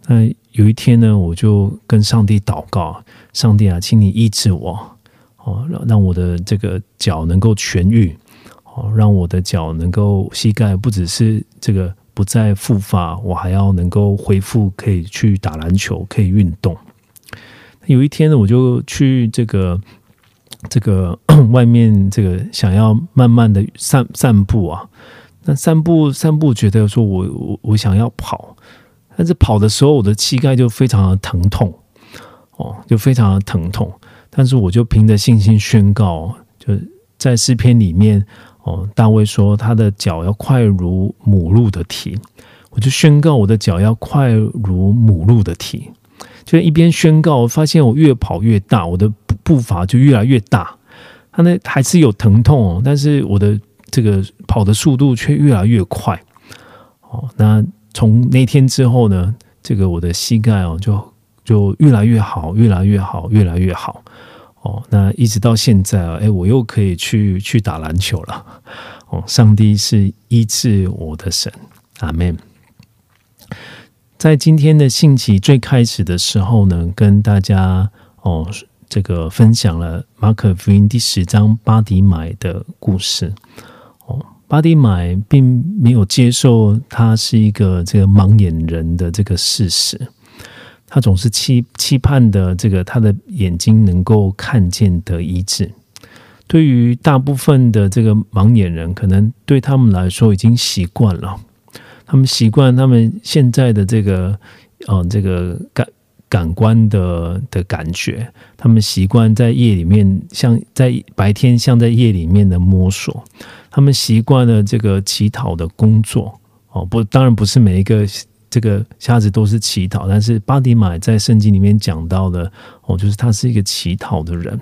那有一天呢，我就跟上帝祷告，上帝啊，请你医治我哦，让让我的这个脚能够痊愈哦，让我的脚能够膝盖不只是这个不再复发，我还要能够恢复，可以去打篮球，可以运动。有一天呢，我就去这个这个 (coughs) 外面，这个想要慢慢的散散步啊。那散步散步，觉得说我我我想要跑，但是跑的时候，我的膝盖就非常的疼痛哦，就非常的疼痛。但是我就凭着信心宣告，就在诗篇里面哦，大卫说他的脚要快如母鹿的蹄，我就宣告我的脚要快如母鹿的蹄。就一边宣告，发现我越跑越大，我的步伐就越来越大。他那还是有疼痛，但是我的这个跑的速度却越来越快。哦，那从那天之后呢，这个我的膝盖哦，就就越来越好，越来越好，越来越好。哦，那一直到现在啊，哎，我又可以去去打篮球了。哦，上帝是医治我的神，阿门。在今天的信息最开始的时候呢，跟大家哦，这个分享了马可福音第十章巴迪买的故事。巴迪买并没有接受他是一个这个盲眼人的这个事实，他总是期期盼的这个他的眼睛能够看见得医治。对于大部分的这个盲眼人，可能对他们来说已经习惯了，他们习惯他们现在的这个呃这个感感官的的感觉，他们习惯在夜里面像在白天像在夜里面的摸索，他们习惯了这个乞讨的工作哦，不，当然不是每一个。这个瞎子都是乞讨，但是巴迪买在圣经里面讲到的哦，就是他是一个乞讨的人。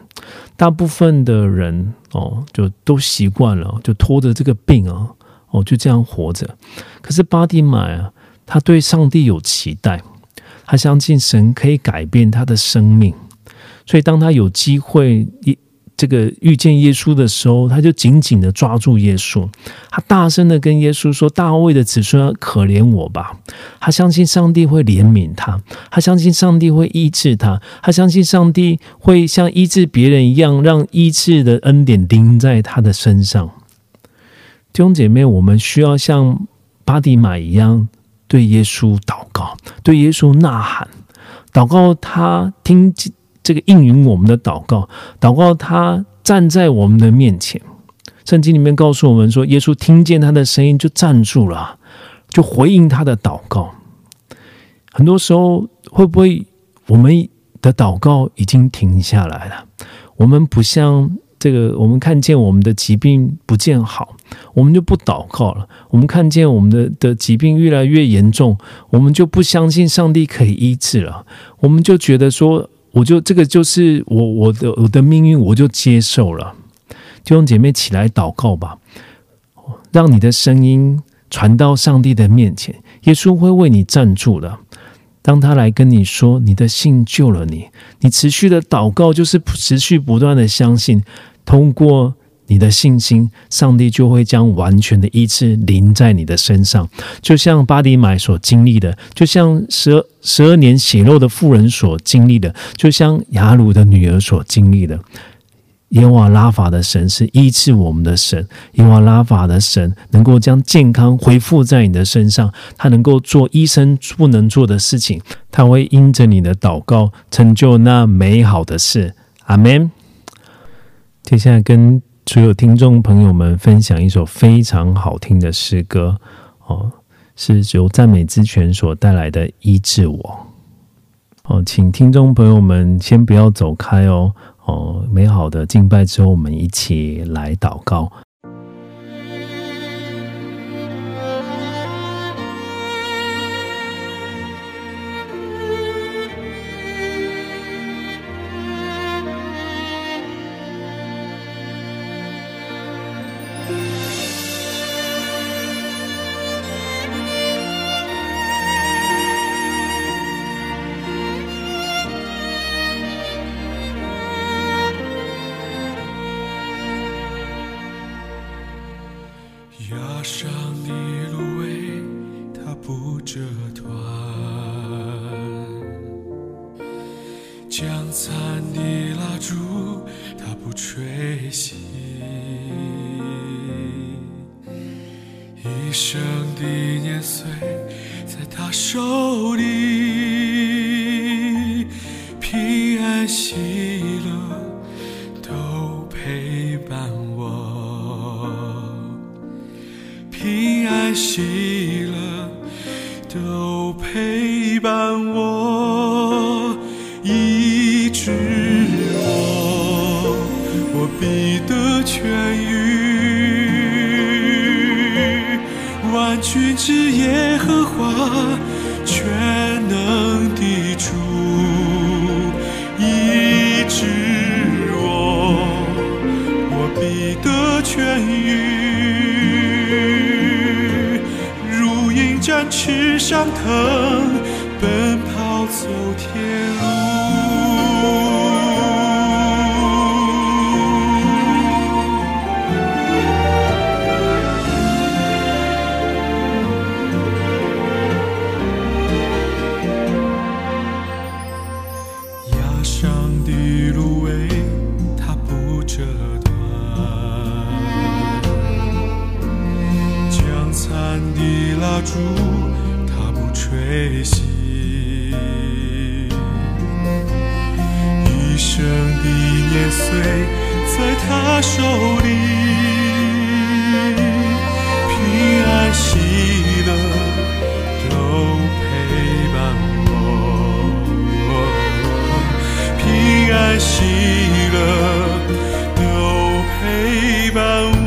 大部分的人哦，就都习惯了，就拖着这个病啊，哦，就这样活着。可是巴迪买啊，他对上帝有期待，他相信神可以改变他的生命，所以当他有机会一。这个遇见耶稣的时候，他就紧紧的抓住耶稣，他大声的跟耶稣说：“大卫的子孙，可怜我吧！”他相信上帝会怜悯他，他相信上帝会医治他，他相信上帝会像医治别人一样，让医治的恩典临在他的身上。弟兄姐妹，我们需要像巴迪马一样，对耶稣祷告，对耶稣呐喊，祷告他听见。这个应允我们的祷告，祷告他站在我们的面前。圣经里面告诉我们说，耶稣听见他的声音就站住了，就回应他的祷告。很多时候，会不会我们的祷告已经停下来了？我们不像这个，我们看见我们的疾病不见好，我们就不祷告了。我们看见我们的的疾病越来越严重，我们就不相信上帝可以医治了。我们就觉得说。我就这个就是我我的我的命运，我就接受了。弟兄姐妹，起来祷告吧，让你的声音传到上帝的面前，耶稣会为你站住的。当他来跟你说，你的信救了你，你持续的祷告就是持续不断的相信，通过。你的信心，上帝就会将完全的医治临在你的身上，就像巴迪买所经历的，就像十二十二年血肉的妇人所经历的，就像雅鲁的女儿所经历的。耶瓦拉法的神是医治我们的神，耶瓦拉法的神能够将健康恢复在你的身上，他能够做医生不能做的事情，他会因着你的祷告成就那美好的事。阿门。接下来跟。所有听众朋友们，分享一首非常好听的诗歌哦，是由赞美之泉所带来的《医治我》哦，请听众朋友们先不要走开哦哦，美好的敬拜之后，我们一起来祷告。陪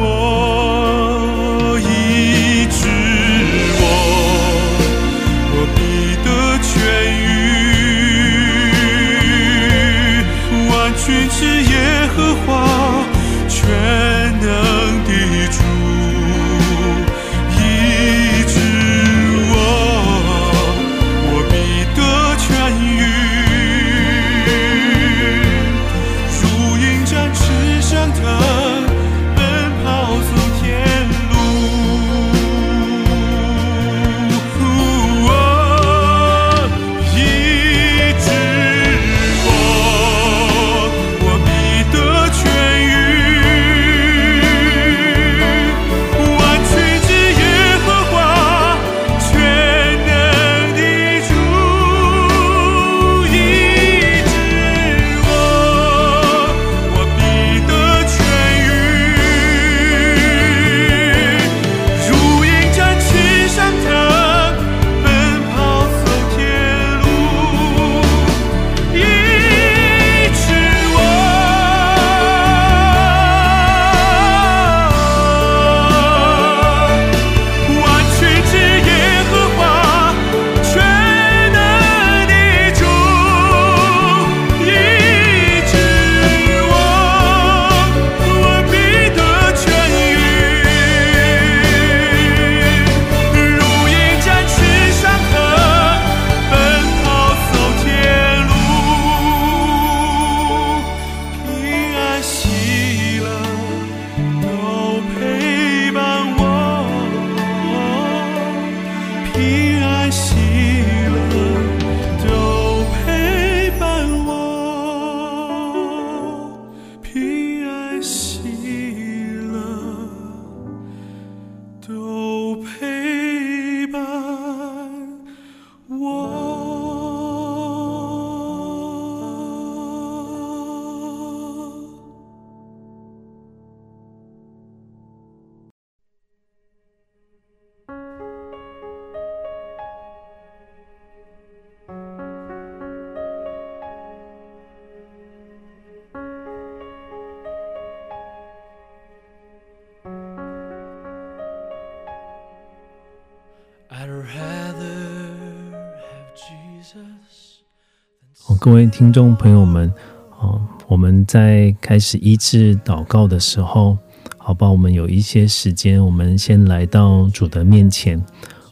各位听众朋友们，哦，我们在开始医治祷告的时候，好吧，我们有一些时间，我们先来到主的面前，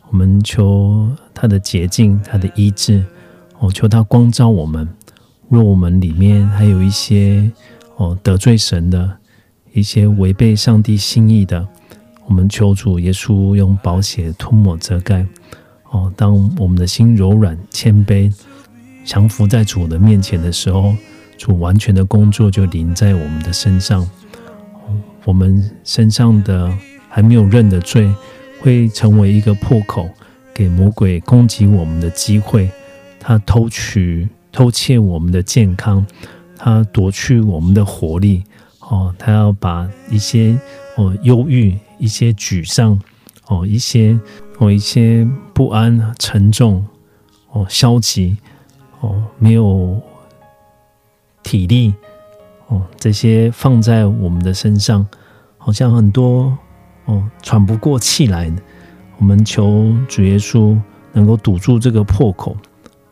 我们求他的洁净，他的医治，哦，求他光照我们。若我们里面还有一些哦得罪神的，一些违背上帝心意的，我们求主耶稣用宝血涂抹遮盖。哦，当我们的心柔软谦卑，降服在主的面前的时候，主完全的工作就临在我们的身上。我们身上的还没有认的罪，会成为一个破口，给魔鬼攻击我们的机会。他偷取、偷窃我们的健康，他夺去我们的活力。哦，他要把一些哦忧郁、一些沮丧、哦一些哦一些不安、沉重、哦消极、哦没有体力、哦这些放在我们的身上，好像很多哦喘不过气来。我们求主耶稣能够堵住这个破口。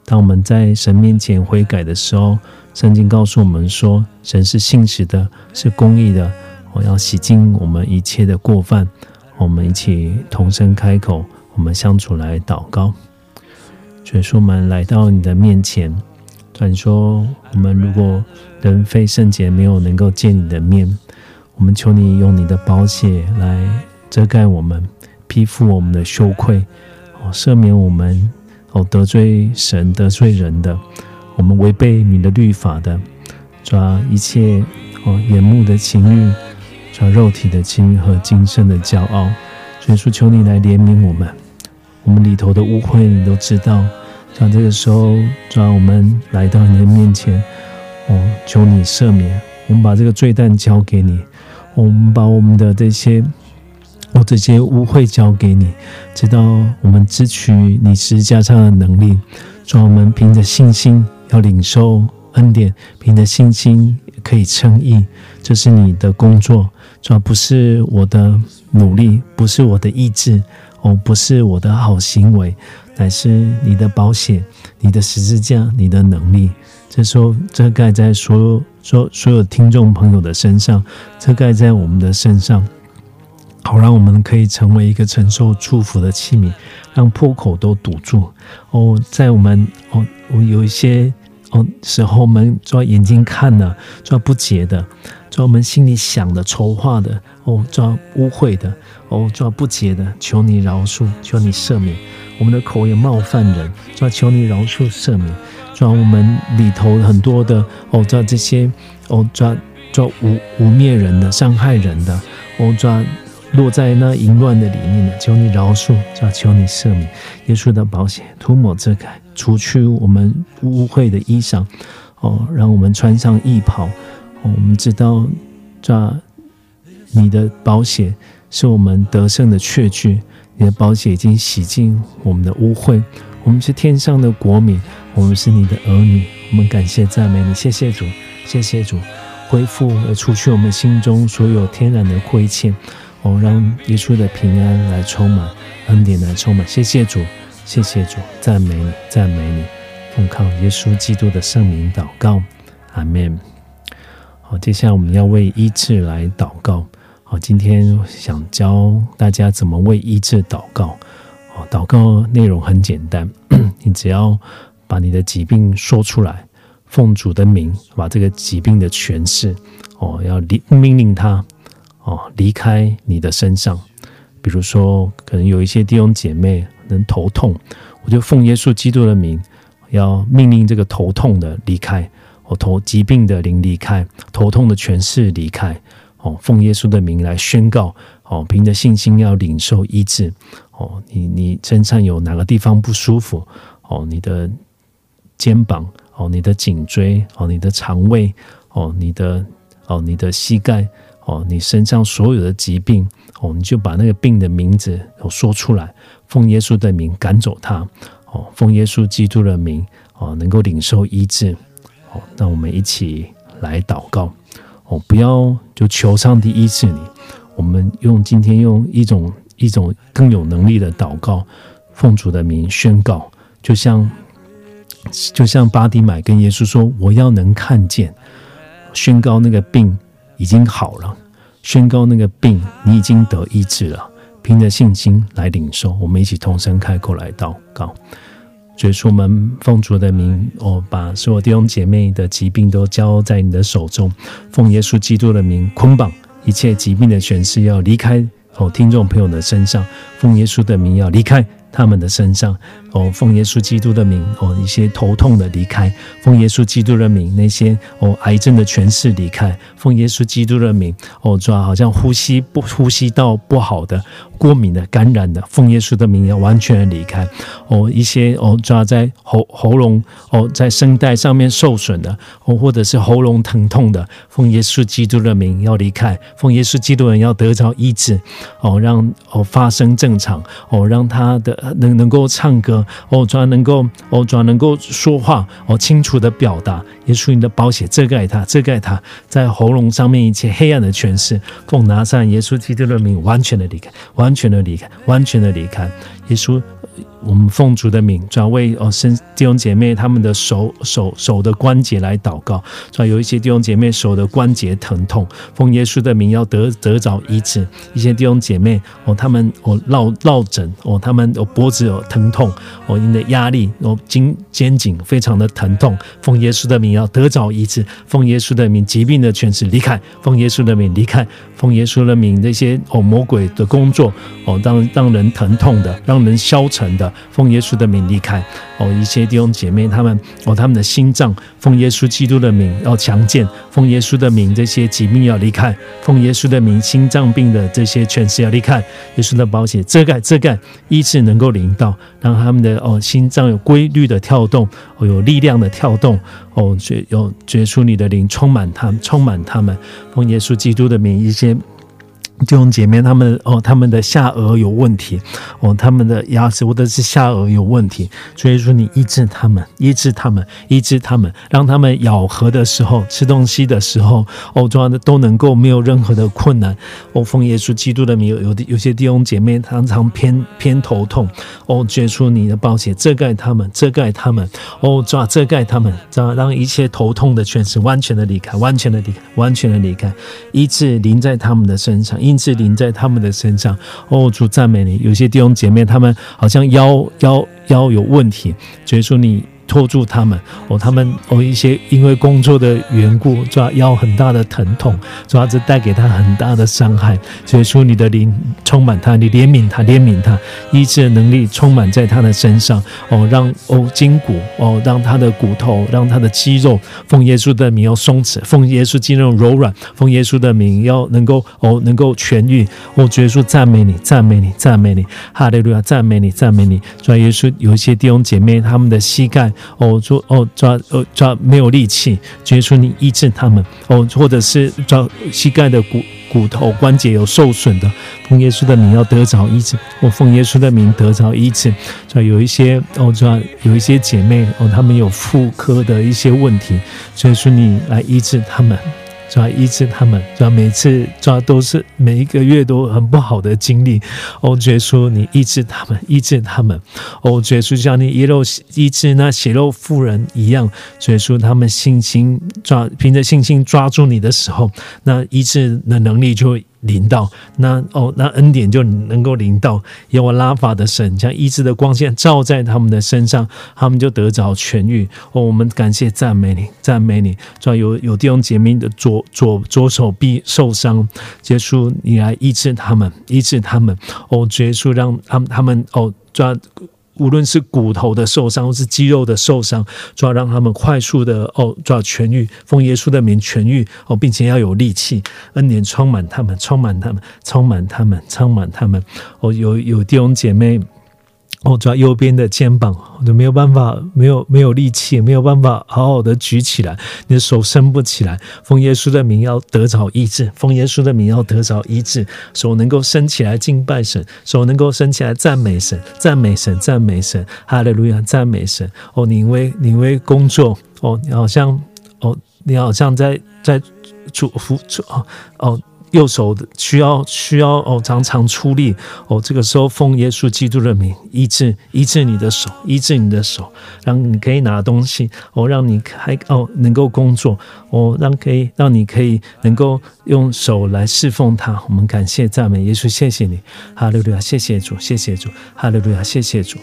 当我们在神面前悔改的时候，圣经告诉我们说，神是信实的，是公义的。我要洗净我们一切的过犯。我们一起同声开口，我们相处来祷告。主耶稣，我们来到你的面前。主你说，我们如果人非圣洁，没有能够见你的面，我们求你用你的宝血来遮盖我们，披覆我们的羞愧，哦，赦免我们哦得罪神、得罪人的，我们违背你的律法的，抓一切哦眼目的情欲，抓肉体的情欲和今生的骄傲。所以说，求你来怜悯我们，我们里头的污秽你都知道。像这个时候，抓我们来到你的面前，哦，求你赦免。我们把这个罪担交给你，我们把我们的这些我这些污秽交给你，直到我们支取你十字架上的能力，让我们凭着信心要领受恩典，凭着信心可以称义。这是你的工作，主要不是我的努力，不是我的意志，哦，不是我的好行为，乃是你的保险，你的十字架，你的能力。这时候遮盖在所有。所所有听众朋友的身上，遮盖在我们的身上，好让我们可以成为一个承受祝福的器皿，让破口都堵住。哦，在我们哦，我有一些哦时候，我们抓眼睛看的，抓不解的，抓我们心里想的、筹划的，哦，抓污秽的，哦，抓不洁的，求你饶恕，求你赦免。我们的口也冒犯人，抓求你饶恕赦免。抓我们里头很多的哦，抓这些哦，抓抓污污蔑人的、伤害人的哦，抓落在那淫乱的里面的，求你饶恕，抓求你赦免。耶稣的保险涂抹遮盖，除去我们污秽的衣裳哦，让我们穿上义袍。我们知道抓你的保险是我们得胜的确据，你的保险已经洗净我们的污秽。我们是天上的国民。我们是你的儿女，我们感谢赞美你，谢谢主，谢谢主，恢复而除去我们心中所有天然的亏欠，哦，让耶稣的平安来充满，恩典来充满，谢谢主，谢谢主，赞美你，赞美你，奉靠耶稣基督的圣名祷告，阿门。好，接下来我们要为医治来祷告。好，今天想教大家怎么为医治祷告。哦，祷告内容很简单，(clears throat) 你只要。把你的疾病说出来，奉主的名，把这个疾病的权势，哦，要离命令他，哦，离开你的身上。比如说，可能有一些弟兄姐妹能头痛，我就奉耶稣基督的名，要命令这个头痛的离开，哦，头疾病的灵离开，头痛的权势离开，哦，奉耶稣的名来宣告，哦，凭着信心要领受医治，哦，你你身上有哪个地方不舒服，哦，你的。肩膀哦，你的颈椎哦，你的肠胃哦，你的哦，你的膝盖哦，你身上所有的疾病哦，你就把那个病的名字说出来，奉耶稣的名赶走它哦，奉耶稣基督的名哦，能够领受医治哦。那我们一起来祷告哦，不要就求上帝医治你，我们用今天用一种一种更有能力的祷告，奉主的名宣告，就像。就像巴迪买跟耶稣说：“我要能看见，宣告那个病已经好了，宣告那个病你已经得医治了，凭着信心来领受。”我们一起同声开口来祷告，所以说我们奉主的名，我把所有弟兄姐妹的疾病都交在你的手中，奉耶稣基督的名捆绑一切疾病的权势要离开哦，听众朋友的身上，奉耶稣的名要离开。他们的身上，哦，奉耶稣基督的名，哦，一些头痛的离开；奉耶稣基督的名，那些哦癌症的权势离开；奉耶稣基督的名，哦，抓好像呼吸不呼吸道不好的、过敏的、感染的，奉耶稣的名要完全离开；哦，一些哦抓在喉喉咙哦在声带上面受损的，哦，或者是喉咙疼痛的，奉耶稣基督的名要离开；奉耶稣基督人要得着医治，哦，让哦发声正常，哦，让他的。能能够唱歌哦，主要能够哦，主要能够说话哦，清楚的表达，耶稣你的宝血遮盖他，遮盖他在喉咙上面一切黑暗的权势，奉拿上耶稣基督的名，完全的离开，完全的离开，完全的离开，耶稣。我们奉主的名，转为哦，生弟兄姐妹他们的手手手的关节来祷告，主要有一些弟兄姐妹手的关节疼痛，奉耶稣的名要得得着医治。一些弟兄姐妹哦，他们哦落落枕哦，他们哦脖子有疼痛哦，因为压力哦肩肩颈非常的疼痛，奉耶稣的名要得着医治。奉耶稣的名，疾病的权势离开，奉耶稣的名离开，奉耶稣的名，那些哦魔鬼的工作哦，让让人疼痛的，让人消沉的，奉耶稣的名离开。哦，一些弟兄姐妹他们哦，他们的心脏奉耶稣基督的名要强健，奉耶稣的名这些疾病要离开，奉耶稣的名心脏病的这些全是要离开。耶稣的保险遮盖遮盖，医治能够领到，让他们的哦心脏有规律的跳动，哦有力量的跳动，哦觉用觉出你的灵充满他们，充满他们，奉耶稣基督的名一些。弟兄姐妹，他们哦，他们的下颚有问题，哦，他们的牙齿或者是下颚有问题，所以说你医治他们，医治他们，医治他们，让他们咬合的时候、吃东西的时候，哦，这样的都能够没有任何的困难。哦，奉耶稣基督的名，有的有些弟兄姐妹常常偏偏头痛，哦，觉出你的保险遮盖他们，遮盖他们，哦，抓遮盖他们，这样让一切头痛的全是完全的离开，完全的离开，完全的离开，医治临在他们的身上。因此临在他们的身上，哦，主赞美你。有些弟兄姐妹，他们好像腰腰腰有问题，所以说你。拖住他们哦，他们哦一些因为工作的缘故，抓腰很大的疼痛，主要是带给他很大的伤害。所以说你的灵充满他，你怜悯他，怜悯他，医治的能力充满在他的身上哦，让哦筋骨哦，让他的骨头，让他的肌肉，奉耶稣的名要松弛，奉耶稣肌肉柔软，奉耶稣的名要能够哦能够痊愈。我耶稣赞美你，赞美你，赞美你，哈利路亚，赞美你，赞美你。主耶稣有一些弟兄姐妹，他们的膝盖。哦，抓哦抓哦抓没有力气，觉出你医治他们哦，或者是抓膝盖的骨骨头关节有受损的，奉耶稣的名要得着医治，我奉耶稣的名得着医治。抓有一些哦抓有一些姐妹哦，她们有妇科的一些问题，所以说你来医治他们。抓医治他们，抓每次抓都是每一个月都很不好的经历。哦，耶稣，你医治他们，医治他们。哦，耶稣，像你耶肉医治那血肉妇人一样，耶稣，他们信心抓，凭着信心抓住你的时候，那医治的能力就会。临到那哦，那恩典就能够临到，有我拉法的神将医治的光线照在他们的身上，他们就得着痊愈。哦，我们感谢赞美你，赞美你。主要有有弟兄姐妹的左左左手臂受伤，结束你来医治他们，医治他们。哦，结束让他们他们哦抓。无论是骨头的受伤，或是肌肉的受伤，就要让他们快速的哦，就要痊愈，奉耶稣的名痊愈哦，并且要有力气，恩典充满他们，充满他们，充满他们，充满他们哦，有有弟兄姐妹。我抓右边的肩膀，我就没有办法，没有没有力气，没有办法好好的举起来，你的手伸不起来。奉耶稣的名要得着医治，奉耶稣的名要得着医治，手能够伸起来敬拜神，手能够伸起来赞美神，赞美神，赞美神，哈利路亚，赞美神。哦，你因为你因为工作，哦，你好像，哦，你好像在在主服主，哦哦。右手需要需要哦，常常出力哦。这个时候奉耶稣基督的名医治医治你的手，医治你的手，让你可以拿东西哦，让你还哦能够工作哦，让可以让你可以能够用手来侍奉他。我们感谢赞美耶稣，谢谢你，哈利路亚，谢谢主，谢谢主，哈利路亚，谢谢主。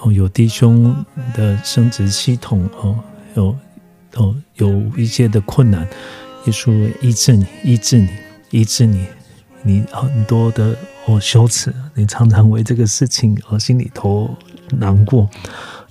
哦，有弟兄的生殖系统哦，有哦有一些的困难，耶稣医治你，医治你。医治你，你很多的哦羞耻，你常常为这个事情而心里头难过。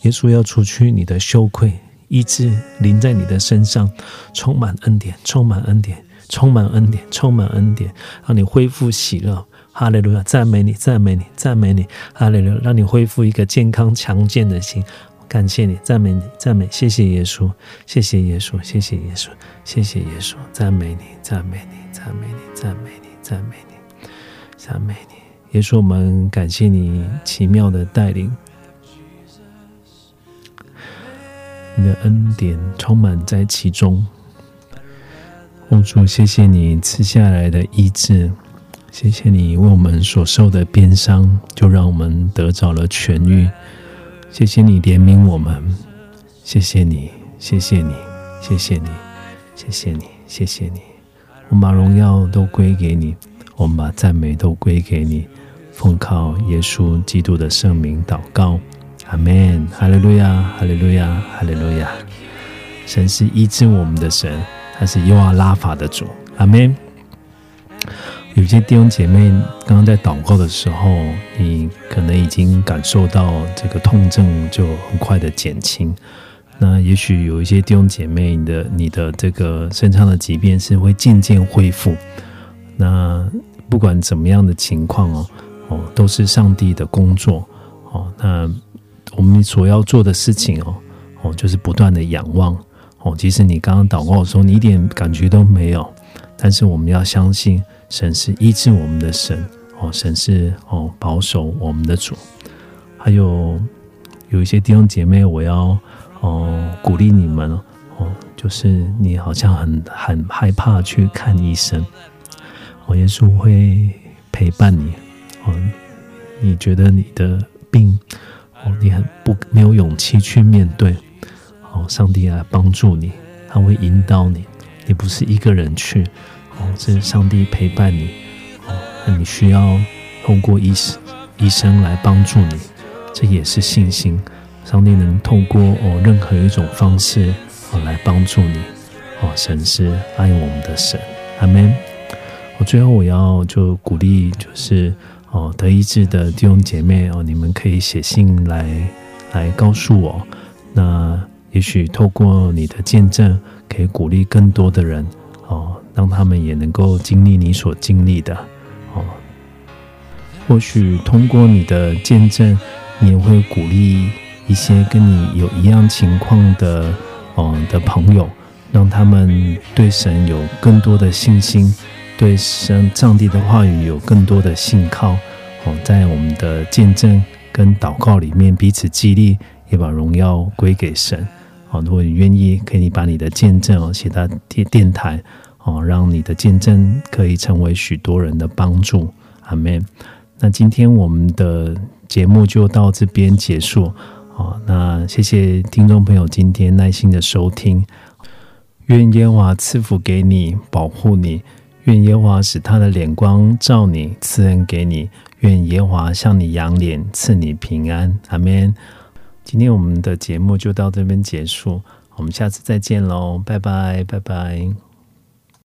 耶稣要除去你的羞愧，医治临在你的身上，充满恩典，充满恩典，充满恩典，充满恩典，让你恢复喜乐。哈利路亚，赞美你，赞美你，赞美你，哈利路亚，让你恢复一个健康强健的心。感谢你，赞美你，赞美，谢谢耶稣，谢谢耶稣，谢谢耶稣，谢谢耶稣，赞美你，赞美你，赞美你，赞美你，赞美你，赞美你，耶稣，我们感谢你奇妙的带领，你的恩典充满在其中。奉主，谢谢你赐下来的医治，谢谢你为我们所受的鞭伤，就让我们得着了痊愈。谢谢你怜悯我们，谢谢你，谢谢你，谢谢你，谢谢你，谢谢你。我们把荣耀都归给你，我们把赞美都归给你。奉靠耶稣基督的圣名祷告，阿门。哈利路亚，哈利路亚，哈利路亚。神是医治我们的神，他是优阿拉法的主，阿门。有些弟兄姐妹刚刚在祷告的时候，你可能已经感受到这个痛症就很快的减轻。那也许有一些弟兄姐妹你的你的这个身上的疾病是会渐渐恢复。那不管怎么样的情况哦，哦，都是上帝的工作哦。那我们所要做的事情哦，哦，就是不断的仰望哦。即使你刚刚祷告的时候，你一点感觉都没有，但是我们要相信。神是医治我们的神哦，神是哦保守我们的主。还有有一些弟兄姐妹，我要哦鼓励你们哦，就是你好像很很害怕去看医生，哦，耶稣会陪伴你哦。你觉得你的病哦，你很不没有勇气去面对哦，上帝来帮助你，他会引导你，你不是一个人去。哦，是上帝陪伴你哦，你需要通过医生医生来帮助你，这也是信心。上帝能透过哦任何一种方式哦来帮助你哦，神是爱我们的神，阿门。我最后我要就鼓励就是哦得意志的弟兄姐妹哦，你们可以写信来来告诉我，那也许透过你的见证，可以鼓励更多的人哦。让他们也能够经历你所经历的哦。或许通过你的见证，你也会鼓励一些跟你有一样情况的哦的朋友，让他们对神有更多的信心，对神上帝的话语有更多的信靠哦。在我们的见证跟祷告里面彼此激励，也把荣耀归给神哦。如果你愿意，可以把你的见证哦写到电电台。哦，让你的见证可以成为许多人的帮助，阿门。那今天我们的节目就到这边结束。哦，那谢谢听众朋友今天耐心的收听。愿耶华赐福给你，保护你；愿耶华使他的脸光照你，赐恩给你；愿耶华向你扬脸，赐你平安，阿门。今天我们的节目就到这边结束，我们下次再见喽，拜拜，拜拜。